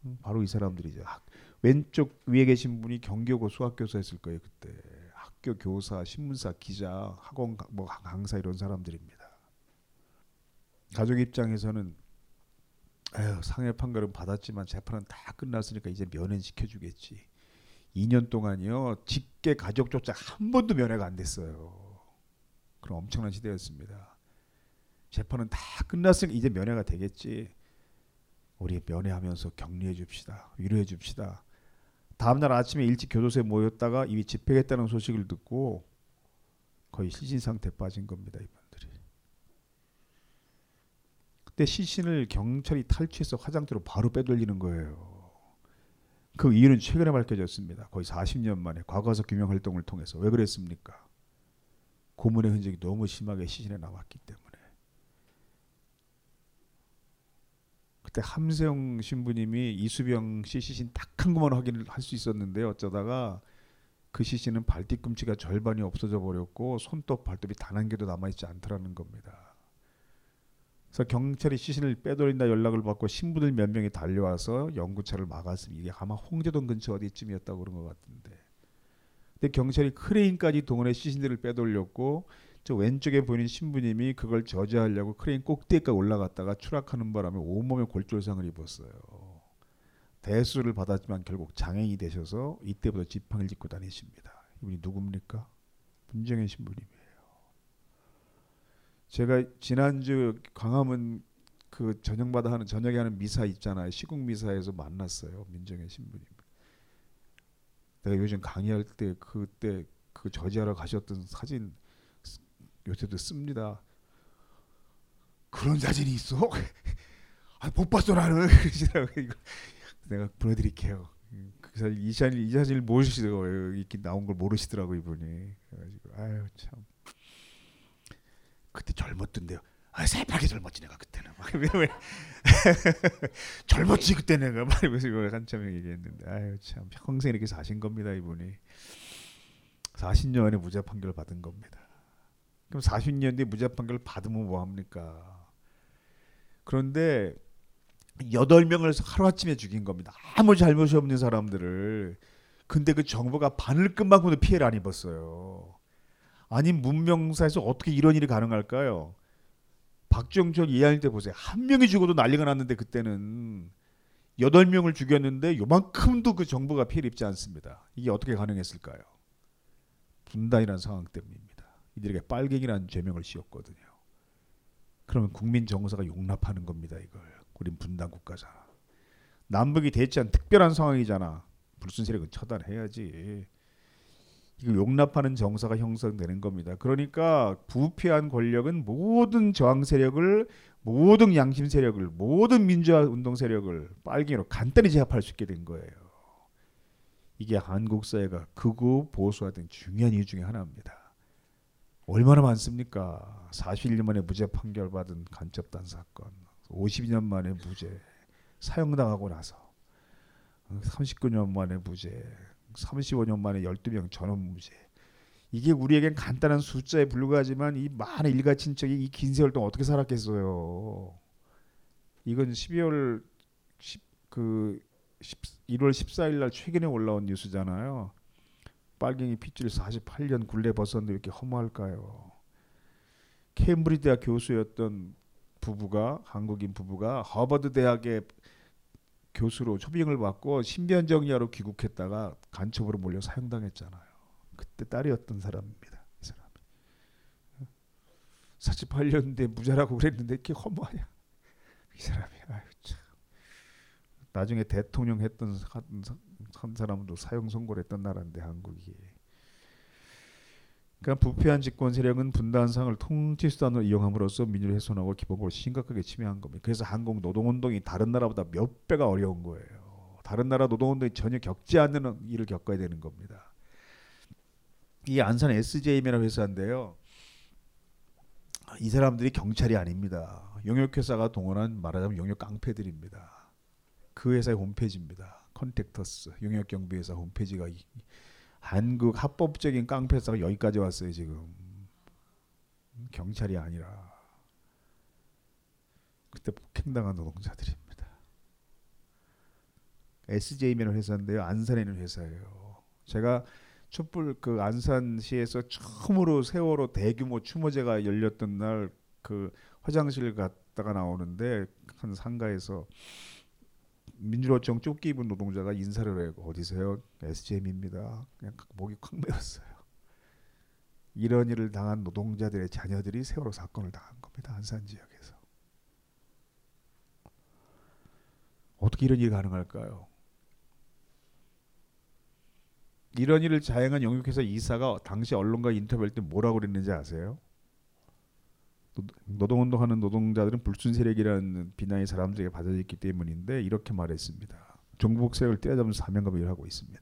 음, 바로 이 사람들이죠. 학- 왼쪽 위에 계신 분이 경기고 수학 교사였을 거예요 그때. 학교 교사, 신문사, 기자, 학원 가- 뭐 강사 이런 사람들입니다. 가족 입장에서는 에휴, 상해 판결은 받았지만 재판은 다 끝났으니까 이제 면회 시켜 주겠지. 2년 동안이요 직계 가족조차 한 번도 면회가 안 됐어요. 그런 엄청난 시대였습니다. 재판은 다 끝났으니까 이제 면회가 되겠지. 우리 면회하면서 격려해 줍시다. 위로해 줍시다. 다음 날 아침에 일찍 교도소에 모였다가 이미 집행했다는 소식을 듣고 거의 실신 상태에 빠진 겁니다, 이분들이. 그때 시신을 경찰이 탈취해서 화장대로 바로 빼돌리는 거예요. 그 이유는 최근에 밝혀졌습니다. 거의 40년 만에 과거사 규명 활동을 통해서 왜 그랬습니까? 고문의 흔적이 너무 심하게 시신에 남았기 때문에. 그때 함세영 신부님이 이수병 씨 시신 딱 한 것만 확인을 할 수 있었는데 어쩌다가 그 시신은 발 뒤꿈치가 절반이 없어져 버렸고 손톱 발톱이 단 한 개도 남아 있지 않더라는 겁니다. 그래서 경찰이 시신을 빼돌린다 연락을 받고 신부들 몇 명이 달려와서 연구차를 막았으면 이게 아마 홍제동 근처 어디쯤이었다고 그런 것 같은데. 근데 경찰이 크레인까지 동원해 시신들을 빼돌렸고 저 왼쪽에 보이는 신부님이 그걸 저지하려고 크레인 꼭대기까지 올라갔다가 추락하는 바람에 온몸에 골절상을 입었어요. 대수술을 받았지만 결국 장애인이 되셔서 이때부터 지팡이를 짚고 다니십니다. 이분이 누굽니까? 문정현 신부님이에요. 제가 지난주 광화문 그 저녁마다 하는 저녁에 하는 미사 있잖아요. 시국 미사에서 만났어요. 문정현 신부님. 내가 요즘 강의할 때 그때 그 저지하러 가셨던 사진 요새도 씁니다. 그런 사진이 있어? 아, 못 봤어 나는. 이거 내가 보내드릴게요. 그 사진 이 사진 이 사진을 모르시더라고요. 이렇게 나온 걸 모르시더라고 이분이. 그래가지고 아유 참. 그때 젊었던데요. 아 새빨개 젊었지 내가 그때는. 막 왜, 왜. 젊었지 그때 내가 막 이러면서 이걸 한참 얘기했는데 아유 참 평생 이렇게 사신 겁니다 이분이. 40년 안에 무죄 판결 받은 겁니다. 그럼 40년 뒤에 무죄 판결 받으면 뭐 합니까? 그런데 여덟 명을 하루아침에 죽인 겁니다. 아무 잘못이 없는 사람들을. 근데 그 정부가 바늘끈만큼도 피해를 안 입었어요. 아니 문명사에서 어떻게 이런 일이 가능할까요? 박정철 이해할 때 보세요. 한 명이 죽어도 난리가 났는데 그때는 여덟 명을 죽였는데 요만큼도 그 정부가 피해를 입지 않습니다. 이게 어떻게 가능했을까요? 분단이라는 상황 때문입니다. 이들에게 빨갱이라는 죄명을 씌웠거든요. 그러면 국민 정서가 용납하는 겁니다. 이걸. 우린 분단 국가잖아. 남북이 대치한 특별한 상황이잖아. 불순 세력은 처단해야지. 이걸 용납하는 정서가 형성되는 겁니다. 그러니까 부패한 권력은 모든 저항 세력을 모든 양심 세력을 모든 민주화 운동 세력을 빨갱이로 간단히 제압할 수 있게 된 거예요. 이게 한국 사회가 극우 보수화된 중요한 이유 중에 하나입니다. 얼마나 많습니까? 41년 만에 무죄 판결 받은 간첩단 사건, 52년 만에 무죄, 사형당하고 나서 39년 만에 무죄, 35년 만에 12명 전원 무죄. 이게 우리에겐 간단한 숫자에 불과하지만 이 많은 일가 친척이 이 긴 세월 동안 어떻게 살았겠어요. 이건 12월 10, 그 10, 1월 14일 날 최근에 올라온 뉴스잖아요. 빨갱이 핏줄 48년 굴레 벗었는데 왜 이렇게 허무할까요? 케임브리지 대학 교수였던 부부가 한국인 부부가 하버드 대학의 교수로 초빙을 받고 신변정리하러 귀국했다가 간첩으로 몰려 사형당했잖아요. 그때 딸이었던 사람입니다. 이 사람. 48년 대 무자라고 그랬는데 이렇게 허무하냐? 이 사람이 아유 참. 나중에 대통령 했던 한, 한 사람도 사형 선고를 했던 나라인데 한국이. 그러니까 부패한 집권 세력은 분단상을 통치 수단으로 이용함으로써 민주를 훼손하고 기본적으로 심각하게 침해한 겁니다. 그래서 한국 노동 운동이 다른 나라보다 몇 배가 어려운 거예요. 다른 나라 노동 운동이 전혀 겪지 않는 일을 겪어야 되는 겁니다. 이 안산 SJM이라는 회사인데요. 이 사람들이 경찰이 아닙니다. 용역회사가 동원한 말하자면 용역 깡패들입니다. 그 회사의 홈페이지입니다. 컨택터스 용역경비회사 홈페이지가 이, 한국 합법적인 깡패사가 여기까지 왔어요 지금 경찰이 아니라 그때 폭행당한 노동자들입니다. SJM은 회사인데요 안산에 있는 회사예요. 제가 촛불 그 안산시에서 처음으로 세월호 대규모 추모제가 열렸던 날 그 화장실 갔다가 나오는데 한 상가에서 민주노총 쫓기 입은 노동자가 인사를 해요. 어디세요? SJM입니다. 그냥 목이 콱 메었어요. 이런 일을 당한 노동자들의 자녀들이 세월호 사건을 당한 겁니다. 안산 지역에서. 어떻게 이런 일이 가능할까요? 이런 일을 자행한 영육회사 이사가 당시 언론과 인터뷰할 때 뭐라고 그랬는지 아세요? 노동운동하는 노동자들은 불순 세력이라는 비난이 사람들에게 받아들였기 때문인데 이렇게 말했습니다. 종북 세력을 때려잡는 사명감을 하고 있습니다.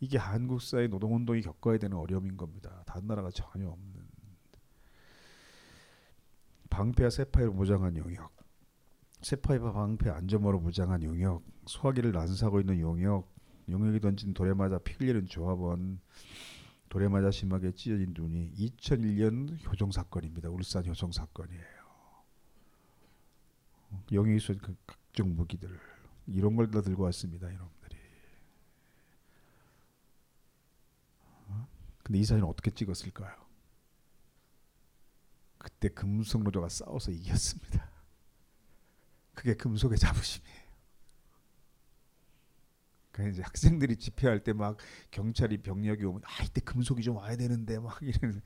이게 한국 사회 노동운동이 겪어야 되는 어려움인 겁니다. 다른 나라가 전혀 없는 방패와 세파이로 무장한 용역, 세파이와 방패 안전모로 무장한 용역, 소화기를 난사하고 있는 용역, 용역이 던진 돌에 맞아 피 흘리는 조합원, 돌에 맞아 심하게 찢어진 눈이 2001년 효정 사건입니다. 울산 효정 사건이에요. 영희 쏜그 각종 무기들 이런 걸 다 들고 왔습니다. 이놈들이. 어? 근데 이 사진을 어떻게 찍었을까요? 그때 금속 노조가 싸워서 이겼습니다. 그게 금속의 자부심이에요. 그러니까 이제 학생들이 집회할 때 막 경찰이 병력이 오면 아 이때 금속이 좀 와야 되는데 막 이런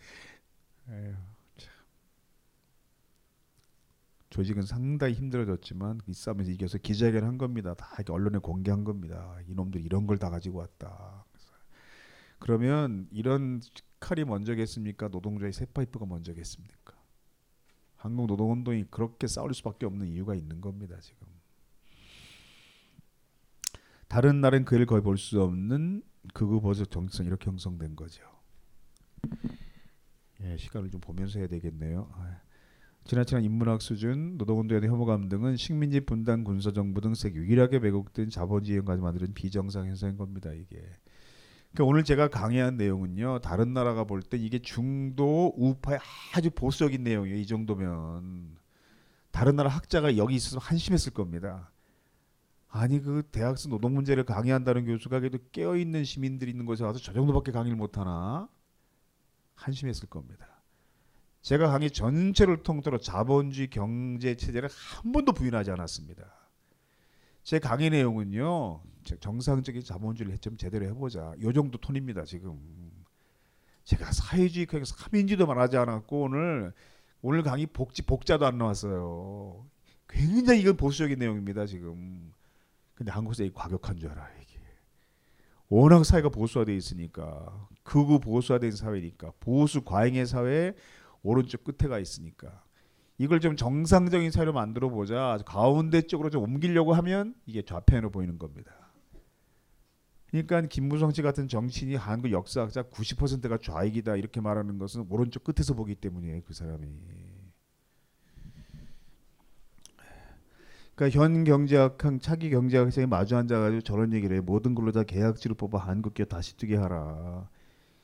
에휴, 참. 조직은 상당히 힘들어졌지만 이 싸움에서 이겨서 기자회견 한 겁니다. 다 언론에 공개한 겁니다. 이놈들 이런 걸 다 가지고 왔다. 그러면 이런 칼이 먼저겠습니까? 노동자의 새 파이프가 먼저겠습니까? 한국 노동운동이 그렇게 싸울 수밖에 없는 이유가 있는 겁니다. 지금. 다른 날은 그를 거의 볼 수 없는 극우 보수 정치성 이렇게 형성된 거죠. 예, 시간을 좀 보면서 해야 되겠네요. 아, 지나치는 인문학 수준, 노동운동의 혐오감 등은 식민지 분단, 군사 정부 등 세계 유일하게 왜곡된 자본주의 현까지 만드는 비정상 현상인 겁니다. 이게. 그러니까 오늘 제가 강의한 내용은요. 다른 나라가 볼 때 이게 중도 우파의 아주 보수적인 내용이에요. 이 정도면 다른 나라 학자가 여기 있어서 한심했을 겁니다. 아니 그 대학생 노동 문제를 강의한다는 교수가 그래도 깨어 있는 시민들이 있는 곳에 와서 저 정도밖에 강의를 못 하나 한심했을 겁니다. 제가 강의 전체를 통틀어 자본주의 경제 체제를 한 번도 부인하지 않았습니다. 제 강의 내용은요 정상적인 자본주의를 좀 제대로 해보자 요 정도 톤입니다 지금. 제가 사회주의 그냥 삼인지도 말하지 않았고 오늘 오늘 강의 복지 복자도 안 나왔어요. 굉장히 이건 보수적인 내용입니다 지금. 근데 한국에서 이 과격한 줄 알아 이게. 워낙 사회가 보수화돼 있으니까 극우 보수화된 사회니까 보수 과잉의 사회에 오른쪽 끝에 가 있으니까 이걸 좀 정상적인 사회로 만들어 보자 가운데 쪽으로 좀 옮기려고 하면 이게 좌편으로 보이는 겁니다. 그러니까 김무성 씨 같은 정치인이 한국 역사학자 90%가 좌익이다 이렇게 말하는 것은 오른쪽 끝에서 보기 때문이에요 그 사람이. 그러니까 현 경제학학 차기 경제학생이 마주 앉아가지고 저런 얘기를 해 모든 걸로 다 계약지를 뽑아 한국 기업 다시 뜨게 하라.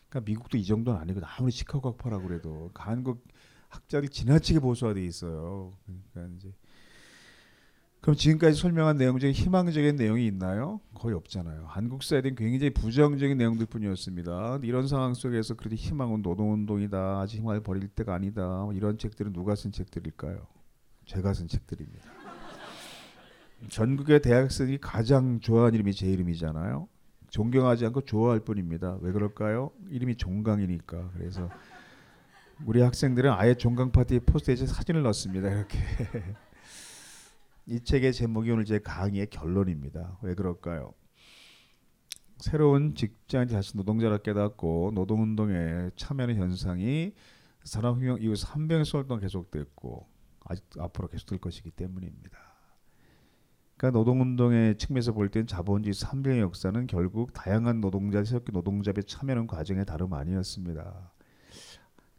그러니까 미국도 이 정도는 아니고 아무리 시카고 학파라고 그래도 그러니까 한국 학자들이 지나치게 보수화돼 있어요. 그러니까 이제 그럼 지금까지 설명한 내용 중에 희망적인 내용이 있나요? 거의 없잖아요. 한국 사회는 굉장히 부정적인 내용들 뿐이었습니다. 이런 상황 속에서 그래도 희망은 노동운동이다. 아직 희망을 버릴 때가 아니다. 이런 책들은 누가 쓴 책들일까요? 제가 쓴 책들입니다. 전국의 대학생이 가장 좋아하는 이름이 제 이름이잖아요. 존경하지 않고 좋아할 뿐입니다. 왜 그럴까요? 이름이 종강이니까. 그래서 우리 학생들은 아예 종강 파티 포스터에 사진을 넣습니다. 이렇게. 이 책의 제목이 오늘 제 강의의 결론입니다. 왜 그럴까요? 새로운 직장 자신 노동자라 깨닫고 노동운동에 참여하는 현상이 산업혁명 이후 300년 동안 계속됐고 아직 앞으로 계속될 것이기 때문입니다. 그러니까 노동운동의 측면에서 볼 때는 자본주의 300의 역사는 결국 다양한 노동자, 새롭게 노동자의 참여하는 과정의 다름 아니었습니다.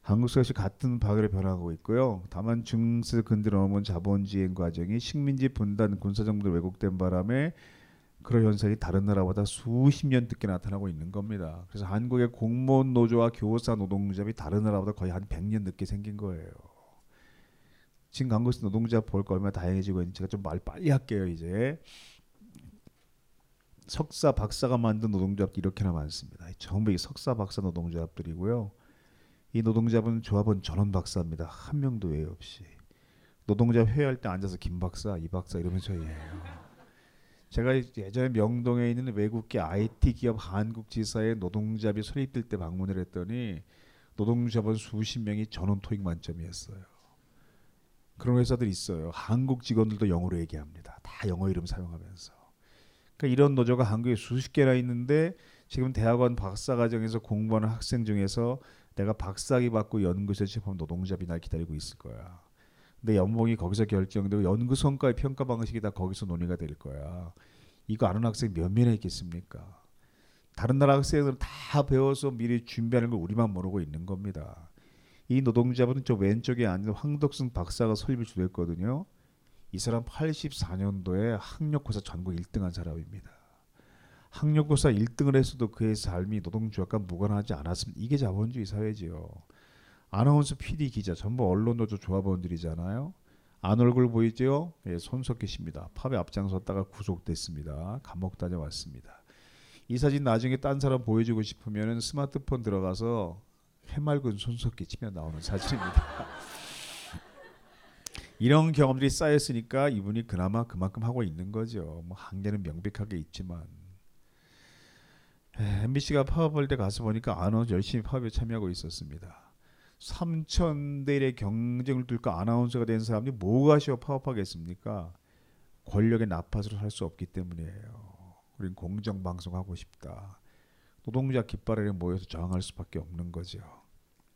한국 사회시 같은 방향으로 변하고 있고요. 다만 중세 근대 넘어온 자본주의 과정이 식민지 분단 군사정부 왜곡된 바람에 그런 현상이 다른 나라보다 수십 년 늦게 나타나고 있는 겁니다. 그래서 한국의 공무원 노조와 교사 노동조합이 다른 나라보다 거의 한 100년 늦게 생긴 거예요. 지금 한국에서 노동자 볼거 얼마나 다양해지고 있는지 제가 좀 말 빨리 할게요 이제. 석사 박사가 만든 노동조합도 이렇게나 많습니다. 전부 이 석사 박사 노동조합들이고요. 이 노동자분 조합은 전원 박사입니다. 한 명도 외 없이. 노동자 회의할 때 앉아서 김 박사, 이 박사 이러면서 해요. 제가 예전에 명동에 있는 외국계 IT 기업 한국 지사의 노동자비 설립될 때 방문을 했더니 노동자분 수십 명이 전원 토익 만점이었어요. 그런 회사들 있어요. 한국 직원들도 영어로 얘기합니다. 다 영어 이름 사용하면서. 그러니까 이런 노조가 한국에 수십 개나 있는데 지금 대학원 박사 과정에서 공부하는 학생 중에서 내가 박사학위 받고 연구소에 취업하면 노동자 비 날 기다리고 있을 거야. 내 연봉이 거기서 결정되고 연구 성과의 평가 방식이 다 거기서 논의가 될 거야. 이거 아는 학생 몇 명이나 있겠습니까? 다른 나라 학생들은 다 배워서 미리 준비하는 걸 우리만 모르고 있는 겁니다. 이 노동자분은 저 왼쪽에 앉은 황덕승 박사가 설립을 주도했거든요. 이 사람 84년도에 학력고사 전국 1등한 사람입니다. 학력고사 1등을 했어도 그의 삶이 노동조합과 무관하지 않았으면 이게 자본주의 사회지요. 아나운서, PD, 기자 전부 언론노조 조합원들이잖아요. 안 얼굴 보이죠? 예, 손석희 씨입니다. 팝에 앞장섰다가 구속됐습니다. 감옥 다녀왔습니다. 이 사진 나중에 딴 사람 보여주고 싶으면 스마트폰 들어가서 해맑은 손석희 치면 나오는 사진입니다. 이런 경험들이 쌓였으니까 이분이 그나마 그만큼 하고 있는 거죠. 뭐 한계는 명백하게 있지만 MBC가 파업할 때 가서 보니까 아나운서 열심히 파업에 참여하고 있었습니다. 3천 대 1의 경쟁을 뚫고 아나운서가 된 사람이 뭐가 쉬워 파업하겠습니까? 권력의 나팔으로 살 수 없기 때문이에요. 우린 공정 방송하고 싶다. 노동자 깃발에 모여서 저항할 수밖에 없는 거죠.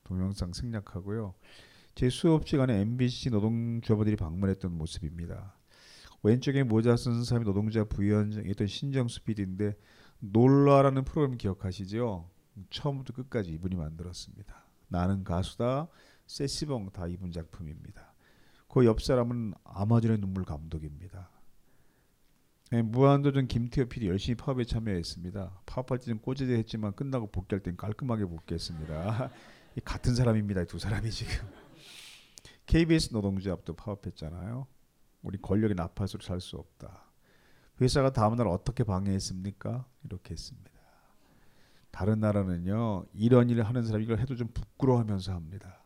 동영상 생략하고요. 제 수업 시간에 MBC 노동조합원들이 방문했던 모습입니다. 왼쪽에 모자 쓴 사람이 노동자 부위원장이었던 신정수 PD인데 놀라라는 프로그램 기억하시죠? 처음부터 끝까지 이분이 만들었습니다. 나는 가수다, 세시봉 다 이분 작품입니다. 그 옆 사람은 아마존의 눈물 감독입니다. 네, 무한도전 김태호 PD 열심히 파업에 참여했습니다. 파업할 때는 꼬재재 했지만 끝나고 복귀할 땐 깔끔하게 복귀했습니다. 같은 사람입니다. 두 사람이 지금. KBS 노동조합도 파업했잖아요. 우리 권력의 나팔수로 살 수 없다. 회사가 다음날 어떻게 방해했습니까? 이렇게 했습니다. 다른 나라는요 이런 일을 하는 사람이 이걸 해도 좀 부끄러워하면서 합니다.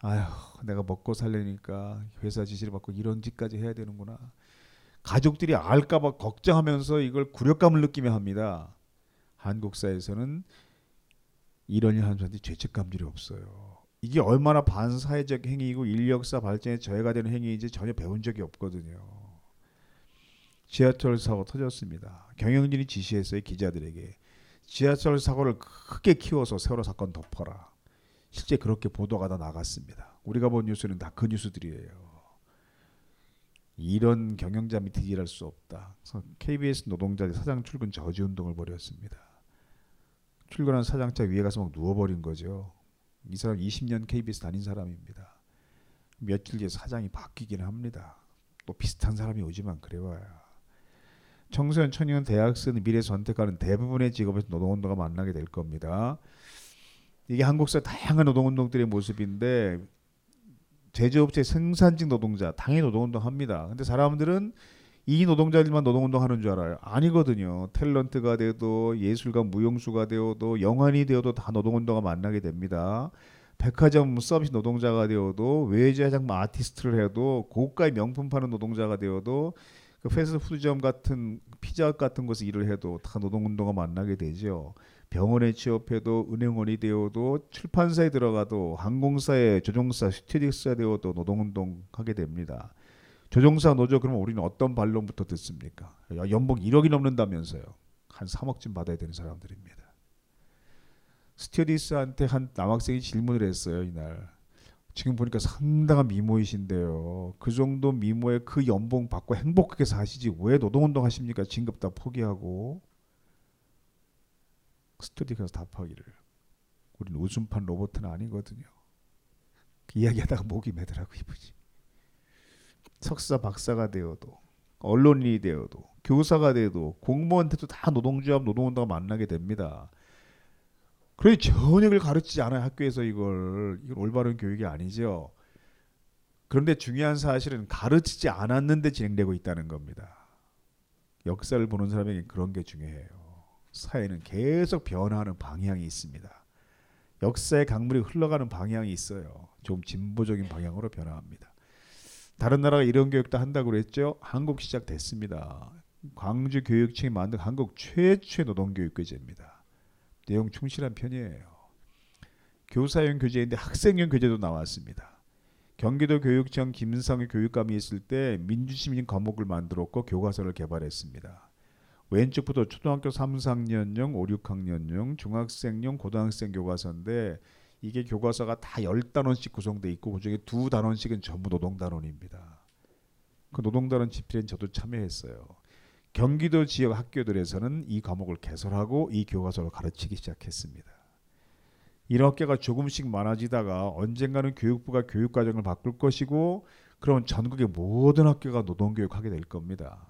아휴 내가 먹고 살려니까 회사 지시를 받고 이런 짓까지 해야 되는구나. 가족들이 알까봐 걱정하면서 이걸 굴욕감을 느끼며 합니다. 한국 사회에서는 이런 일 하는 사람들이 죄책감들이 없어요. 이게 얼마나 반사회적 행위이고 인력사 발전에 저해가 되는 행위인지 전혀 배운 적이 없거든요. 지하철 사고 터졌습니다. 경영진이 지시했어요 기자들에게 지하철 사고를 크게 키워서 세월호 사건 덮어라. 실제 그렇게 보도가 다 나갔습니다. 우리가 본 뉴스는 다 그 뉴스들이에요. 이런 경영자 밑에 일할 수 없다. 그래서 KBS 노동자들 사장 출근 저지 운동을 벌였습니다. 출근한 사장차 위에 가서 막 누워버린 거죠. 이 사람 20년 KBS 다닌 사람입니다. 며칠 뒤에 사장이 바뀌긴 합니다. 또 비슷한 사람이 오지만 그래봐야. 청소년, 청년, 대학생, 미래 선택하는 대부분의 직업에서 노동운동가 만나게 될 겁니다. 이게 한국사 다양한 노동운동들의 모습인데 제조업체 생산직 노동자 당연히 노동운동 합니다. 근데 사람들은 이 노동자들만 노동운동 하는 줄 알아요. 아니거든요. 탤런트가 되어도 예술가 무용수가 되어도 영환이 되어도 다 노동운동가 만나게 됩니다. 백화점 서비스 노동자가 되어도 외제장 아티스트를 해도 고가의 명품 파는 노동자가 되어도 그 패스트푸드점 같은 피자 같은 곳에 일을 해도 다 노동운동가 만나게 되죠. 병원에 취업해도 은행원이 되어도 출판사에 들어가도 항공사에 조종사 스튜디오스가 되어도 노동운동 하게 됩니다. 조종사 노조 그러면 우리는 어떤 반론부터 듣습니까? 야, 연봉 1억이 넘는다면서요. 한 3억쯤 받아야 되는 사람들입니다. 스튜디스한테 한 남학생이 질문을 했어요 이날. 지금 보니까 상당한 미모이신데요. 그 정도 미모에 그 연봉 받고 행복하게 사시지 왜 노동운동 하십니까? 진급 다 포기하고. 스튜디오에서 답하기를 우리는 웃음판 로봇은 아니거든요. 그 이야기하다가 목이 매더라고 이분이. 석사 박사가 되어도 언론인이 되어도 교사가 되어도 공무원한테도 다 노동조합 노동운동가 만나게 됩니다. 그래 전역을 가르치지 않아요 학교에서 이걸 이건 올바른 교육이 아니죠. 그런데 중요한 사실은 가르치지 않았는데 진행되고 있다는 겁니다. 역사를 보는 사람에게 그런 게 중요해요. 사회는 계속 변화하는 방향이 있습니다. 역사의 강물이 흘러가는 방향이 있어요. 좀 진보적인 방향으로 변화합니다. 다른 나라가 이런 교육도 한다고 그랬죠. 한국 시작됐습니다. 광주 교육청이 만든 한국 최초의 노동교육교재입니다. 내용 충실한 편이에요. 교사용 교재인데 학생용 교재도 나왔습니다. 경기도 교육청 김성희 교육감이 있을 때 민주시민 과목을 만들었고 교과서를 개발했습니다. 왼쪽부터 초등학교 3, 4학년용, 5, 6학년용, 중학생용, 고등학생 교과서인데 이게 교과서가 다 열 단원씩 구성돼 있고 그중에 두 단원씩은 전부 노동 단원입니다. 그 노동 단원 집필엔 저도 참여했어요. 경기도 지역 학교들에서는 이 과목을 개설하고 이 교과서를 가르치기 시작했습니다. 이런 학교가 조금씩 많아지다가 언젠가는 교육부가 교육 과정을 바꿀 것이고 그럼 전국의 모든 학교가 노동교육하게 될 겁니다.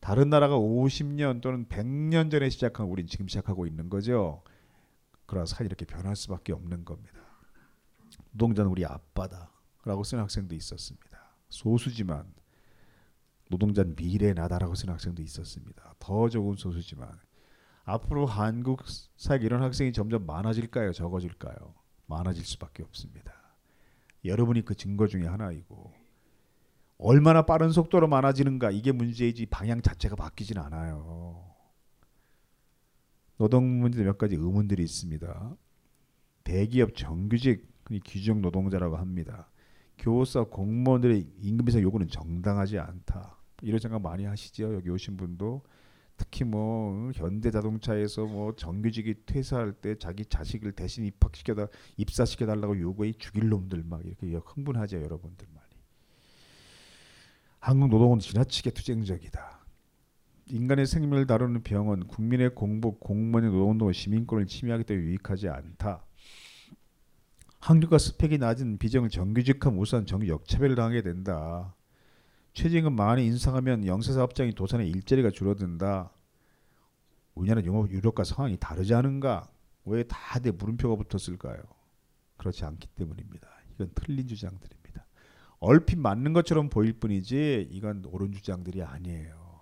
다른 나라가 50년 또는 100년 전에 시작한 우린 지금 시작하고 있는 거죠. 그러나 이렇게 변할 수밖에 없는 겁니다. 노동자는 우리 아빠다라고 쓰는 학생도 있었습니다. 소수지만 노동자는 미래 나다라고 쓰는 학생도 있었습니다. 더 적은 소수지만 앞으로 한국 사회 이런 학생이 점점 많아질까요? 적어질까요? 많아질 수밖에 없습니다. 여러분이 그 증거 중에 하나이고 얼마나 빠른 속도로 많아지는가 이게 문제이지 방향 자체가 바뀌진 않아요. 노동 문제 몇 가지 의문들이 있습니다. 대기업 정규직 규정 노동자라고 합니다. 교사 공무원들의 임금 인상 요구는 정당하지 않다. 이런 생각 많이 하시죠. 여기 오신 분도 특히 뭐 현대자동차에서 뭐 정규직이 퇴사할 때 자기 자식을 대신 입학시켜다 입사시켜 달라고 요구해 죽일 놈들 막 이렇게 흥분하죠 여러분들 많이. 한국 노동은 지나치게 투쟁적이다. 인간의 생명을 다루는 병원, 국민의 공복, 공무원의 노동운동은 시민권을 침해하기 때문에 유익하지 않다. 학력과 스펙이 낮은 비정을 정규직하면 우선 정규 역차별을 당하게 된다. 최저임금 많이 인상하면 영세사업장이 도산의 일자리가 줄어든다. 우리나라 유럽과 상황이 다르지 않은가? 왜 다들 물음표가 붙었을까요? 그렇지 않기 때문입니다. 이건 틀린 주장들입니다. 얼핏 맞는 것처럼 보일 뿐이지 이건 옳은 주장들이 아니에요.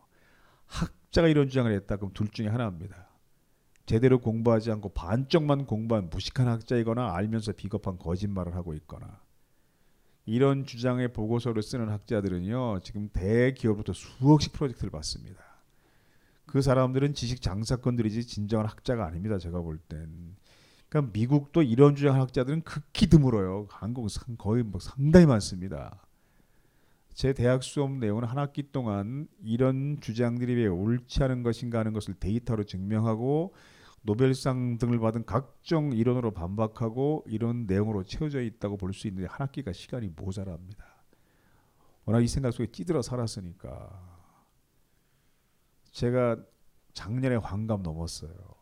학자가 이런 주장을 했다 그럼 둘 중에 하나입니다. 제대로 공부하지 않고 반쪽만 공부한 무식한 학자이거나 알면서 비겁한 거짓말을 하고 있거나 이런 주장의 보고서를 쓰는 학자들은요 지금 대기업부터 수억씩 프로젝트를 받습니다. 그 사람들은 지식 장사건들이지 진정한 학자가 아닙니다. 제가 볼 땐. 그러니까 미국도 이런 주장하는 학자들은 극히 드물어요. 한국은 거의 뭐 상당히 많습니다. 제 대학 수업 내용은 한 학기 동안 이런 주장들이 왜 옳지 않은 것인가 하는 것을 데이터로 증명하고 노벨상 등을 받은 각종 이론으로 반박하고 이런 내용으로 채워져 있다고 볼 수 있는데 한 학기가 시간이 모자랍니다. 워낙 이 생각 속에 찌들어 살았으니까 제가 작년에 환갑 넘었어요.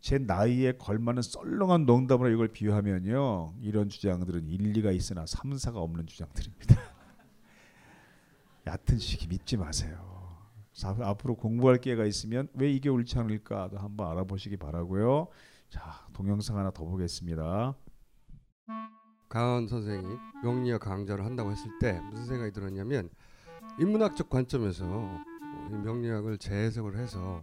제 나이에 걸맞는 썰렁한 농담으로 이걸 비유하면요. 이런 주장들은 일리가 있으나 삼사가 없는 주장들입니다. 얕은 시기 믿지 마세요. 앞으로 공부할 기회가 있으면 왜 이게 옳지 않을까도 한번 알아보시기 바라고요. 자, 동영상 하나 더 보겠습니다.
강헌 선생이 명리학 강좌를 한다고 했을 때 무슨 생각이 들었냐면 인문학적 관점에서 이 명리학을 재해석을 해서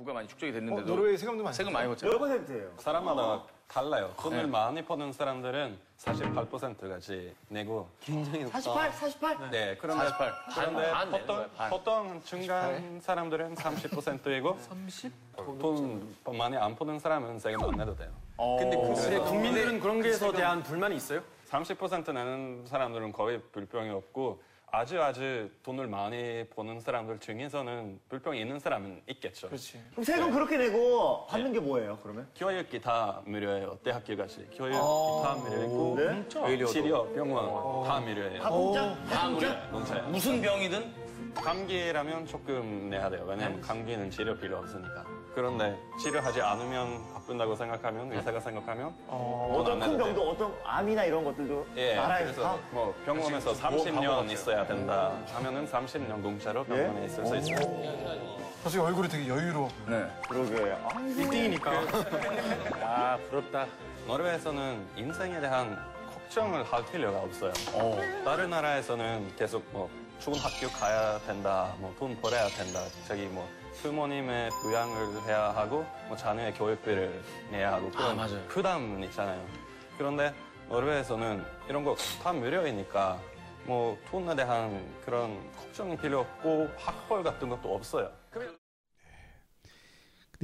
부가 많이 축적이 됐는데도
노르웨이 세금도 많이
세금 많이 걷잖아요.
몇 퍼센트예요?
사람마다 달라요. 돈을
네.
많이 버는 사람들은 48%까지 내고 굉장히
48? 48?
네, 그런데
48.
그런데
반, 반 내는
보통
거야, 반.
보통 중간 사람들은 30%이고 30? 돈 많이 안 버는 사람은 세금 안 내도 돼요.
근데 그- 국민들은 그런 거에 대한 불만이 있어요?
30% 내는 사람들은 거의 불평이 없고 아주 아주 돈을 많이 버는 사람들 중에서는 불평이 있는 사람은 있겠죠. 그렇지.
그럼 세금 그렇게 내고 받는 게 뭐예요, 그러면?
교육이 다 무료예요. 대학교까지. 교육이
아.
다 무료이고
네? 진짜?
치료, 병원 다 무료예요.
다 공짜? 다다
무료.
공짜?
공짜예요.
무슨 병이든
감기라면 조금 내야 돼요. 왜냐면 감기는 치료 필요 없으니까. 그런데 치료하지 않으면 바쁜다고 생각하면 의사가 생각하면 돈안
어떤 큰
내도 돼요.
병도 어떤 암이나 이런 것들도
예,
나라에서
그래서
다?
뭐 병원에서
그치, 그치. 뭐
30년 있어야 된다 하면은 30년 공짜로 병원에 있을 수 있어요.
사실 얼굴이 되게 여유로워.
네.
그러게. 아,
1등이니까. 아, 부럽다. 노르웨이에서는 인생에 대한 걱정을 할 필요가 없어요. 다른 나라에서는 계속 뭐 좋은 학교 가야 된다, 뭐 돈 벌어야 된다, 저기 뭐 부모님의 부양을 해야 하고 뭐 자녀의 교육비를 내야 하고 그런
아, 맞아요.
부담은 있잖아요. 그런데 노르웨이에서는 이런 거 다 무료이니까 뭐 돈에 대한 그런 걱정이 필요 없고 학벌 같은 것도 없어요.
근데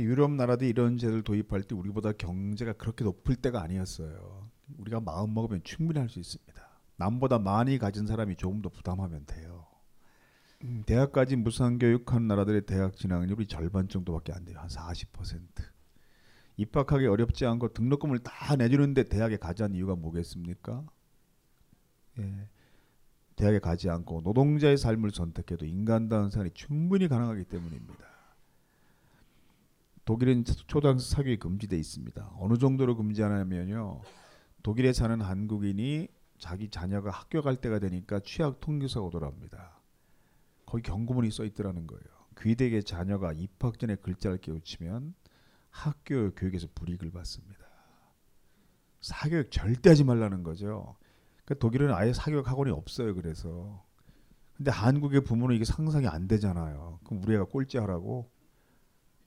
유럽 나라들이 이런 제도를 도입할 때 우리보다 경제가 그렇게 높을 때가 아니었어요. 우리가 마음 먹으면 충분히 할 수 있습니다. 남보다 많이 가진 사람이 조금 더 부담하면 돼요. 음, 대학까지 무상 교육한 나라들의 대학 진학률이 절반 정도밖에 안 돼요. 한 40%. 입학하기 어렵지 않고 등록금을 다 내주는데 대학에 가자는 이유가 뭐겠습니까? 예. 대학에 가지 않고 노동자의 삶을 선택해도 인간다운 생활이 충분히 가능하기 때문입니다. 독일은 초등학생 사교육이 금지돼 있습니다. 어느 정도로 금지하냐면요. 독일에 사는 한국인이 자기 자녀가 학교 갈 때가 되니까 취약 통교사가 오더랍니다. 거기 경고문이 써 있더라는 거예요. 귀대의 자녀가 입학 전에 글자를 깨우치면 학교 교육에서 불이익을 받습니다. 사교육 절대 하지 말라는 거죠. 그러니까 독일은 아예 사교육 학원이 없어요. 그래서 근데 한국의 부모는 이게 상상이 안 되잖아요. 그럼 우리 애가 꼴찌하라고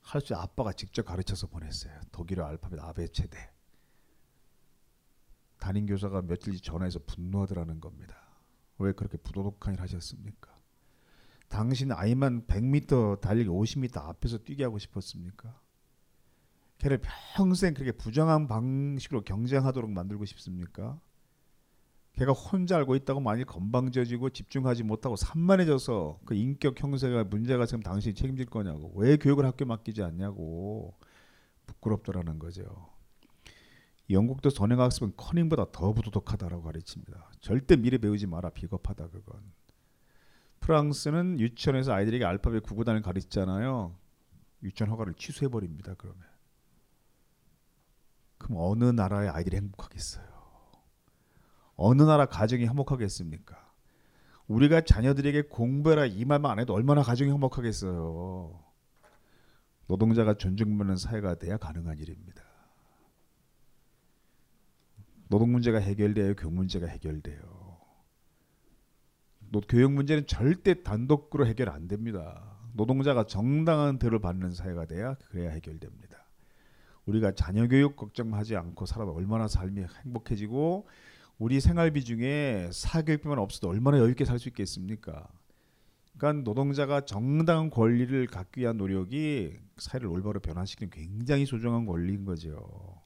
할 수 아빠가 직접 가르쳐서 보냈어요. 독일어 알파벳 아베체대. 담임 교사가 며칠 뒤 전화해서 분노하더라는 겁니다. 왜 그렇게 부도덕한 일 하셨습니까? 당신 아이만 100m 달리기 50m 앞에서 뛰게 하고 싶었습니까? 걔를 평생 그렇게 부정한 방식으로 경쟁하도록 만들고 싶습니까? 걔가 혼자 알고 있다고 만일 건방져지고 집중하지 못하고 산만해져서 그 인격 형세가 문제가 생기면 당신이 책임질 거냐고 왜 교육을 학교 맡기지 않냐고 부끄럽더라는 거죠. 영국도 선행학습은 커닝보다 더 부도덕하다라고 가르칩니다. 절대 미래 배우지 마라 비겁하다 그건. 프랑스는 유치원에서 아이들에게 알파벳 구구단을 가르치잖아요. 유치원 허가를 취소해 버립니다. 그러면. 그럼 어느 나라의 아이들이 행복하겠어요? 어느 나라 가정이 행복하겠습니까? 우리가 자녀들에게 공부해라 이 말만 안 해도 얼마나 가정이 행복하겠어요. 노동자가 존중받는 사회가 돼야 가능한 일입니다. 노동 문제가 해결돼요, 교육 문제가 해결돼요. 노, 교육 문제는 절대 단독으로 해결 안 됩니다. 노동자가 정당한 대우를 받는 사회가 돼야 그래야 해결됩니다. 우리가 자녀 교육 걱정하지 않고 살아도 얼마나 삶이 행복해지고 우리 생활비 중에 사교육비만 없어도 얼마나 여유 있게 살 수 있겠습니까? 그러니까 노동자가 정당한 권리를 갖기 위한 노력이 사회를 올바로 변화시키는 굉장히 소중한 권리인 거죠.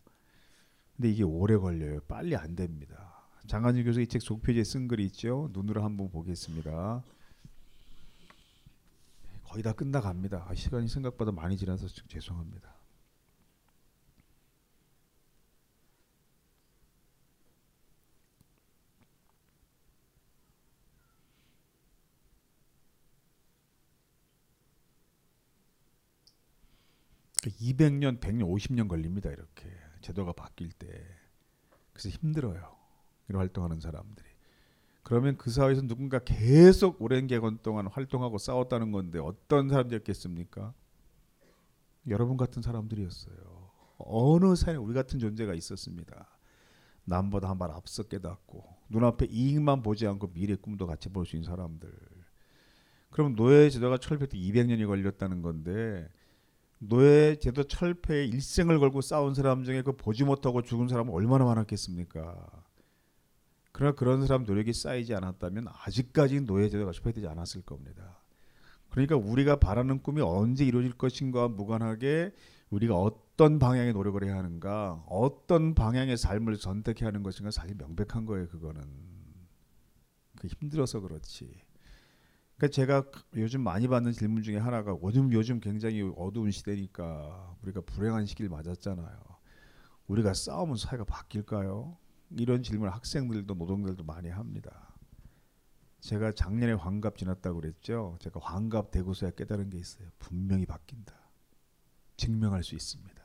근데 이게 오래 걸려요. 빨리 안 됩니다. 장한진 교수 이 책 속표지에 쓴 글이 있죠. 눈으로 한번 보겠습니다. 거의 다 끝나갑니다. 아, 시간이 생각보다 많이 지나서 좀 죄송합니다. 그 200년, 100년, 50년 걸립니다. 이렇게 제도가 바뀔 때. 그래서 힘들어요. 활동하는 사람들이. 그러면 그 사회에서 누군가 계속 오랜 기간 동안 활동하고 싸웠다는 건데 어떤 사람들이었겠습니까? 여러분 같은 사람들이었어요. 어느 사회에 우리 같은 존재가 있었습니다. 남보다 한 발 앞서 깨닫고 눈앞에 이익만 보지 않고 미래 꿈도 같이 볼 수 있는 사람들. 그럼 노예 제도가 철폐 때 200년이 걸렸다는 건데 노예 제도 철폐에 일생을 걸고 싸운 사람 중에 그 보지 못하고 죽은 사람은 얼마나 많았겠습니까? 그러나 그런 사람 노력이 쌓이지 않았다면 아직까지 노예 제도가 철폐되지 않았을 겁니다. 그러니까 우리가 바라는 꿈이 언제 이루어질 것인가와 무관하게 우리가 어떤 방향의 노력을 해야 하는가, 어떤 방향의 삶을 선택해야 하는 것인가 사실 명백한 거예요. 그거는 그 힘들어서 그렇지. 그러니까 제가 요즘 많이 받는 질문 중에 하나가 요즘 요즘 굉장히 어두운 시대니까 우리가 불행한 시기를 맞았잖아요. 우리가 싸우면 사회가 바뀔까요? 이런 질문을 학생들도 노동자들도 많이 합니다. 제가 작년에 환갑 지났다고 그랬죠. 제가 환갑 되고서야 깨달은 게 있어요. 분명히 바뀐다. 증명할 수 있습니다.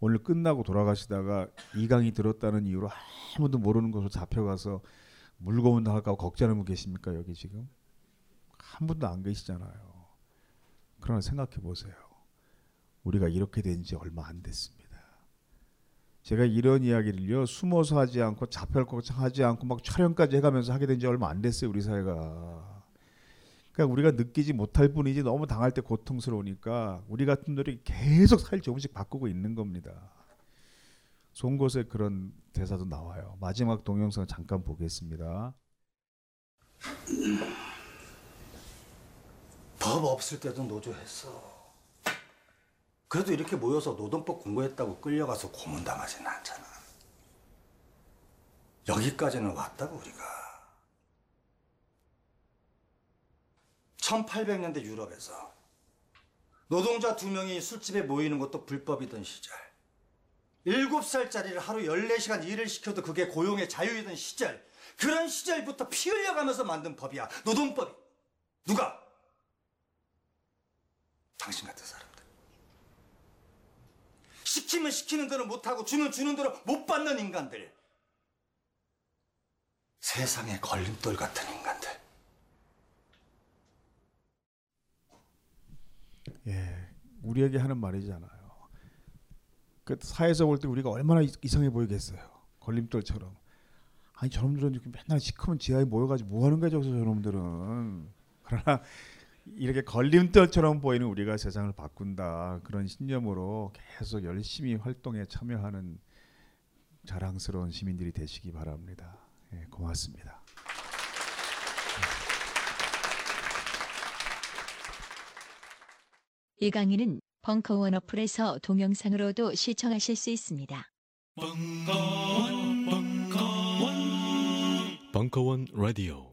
오늘 끝나고 돌아가시다가 이 강의 들었다는 이유로 아무도 모르는 곳으로 잡혀가서 물고문 당할까 걱정하는 분 계십니까 여기 지금? 한 분도 안 계시잖아요. 그러나 생각해 보세요. 우리가 이렇게 된 지 얼마 안 됐습니다. 제가 이런 이야기를요 숨어서 하지 않고 잡혀갈 하지 않고 막 촬영까지 해가면서 하게 된 지 얼마 안 됐어요 우리 사회가. 그러니까 우리가 느끼지 못할 뿐이지 너무 당할 때 고통스러우니까 우리 같은 놈들이 계속 사회를 조금씩 바꾸고 있는 겁니다. 송곳에 그런 대사도 나와요. 마지막 동영상 잠깐 보겠습니다.
법 없을 때도 노조했어. 그래도 이렇게 모여서 노동법 공부했다고 끌려가서 고문당하지는 않잖아. 여기까지는 왔다고 우리가. 1800년대 유럽에서 노동자 두 명이 술집에 모이는 것도 불법이던 시절. 7살짜리를 하루 14시간 일을 시켜도 그게 고용의 자유이던 시절. 그런 시절부터 피 흘려가면서 만든 법이야. 노동법이. 누가? 당신 같은 사람들. 시키면 시키는 대로 못하고 주면 주는 대로 못 받는 인간들. 세상의 걸림돌 같은 인간들.
예, 우리에게 하는 말이잖아요. 그 사회에서 볼 때 우리가 얼마나 이상해 보이겠어요. 걸림돌처럼. 아니 저놈들은 맨날 시커먼 지하에 모여가지고 뭐 하는 저기서 저놈들은. 그러나 이렇게 걸림돌처럼 보이는 우리가 세상을 바꾼다 그런 신념으로 계속 열심히 활동에 참여하는 자랑스러운 시민들이 되시기 바랍니다. 예, 고맙습니다.
이 강의는 벙커원 어플에서 동영상으로도 시청하실 수 있습니다.
벙커원, 벙커원, 벙커원 라디오.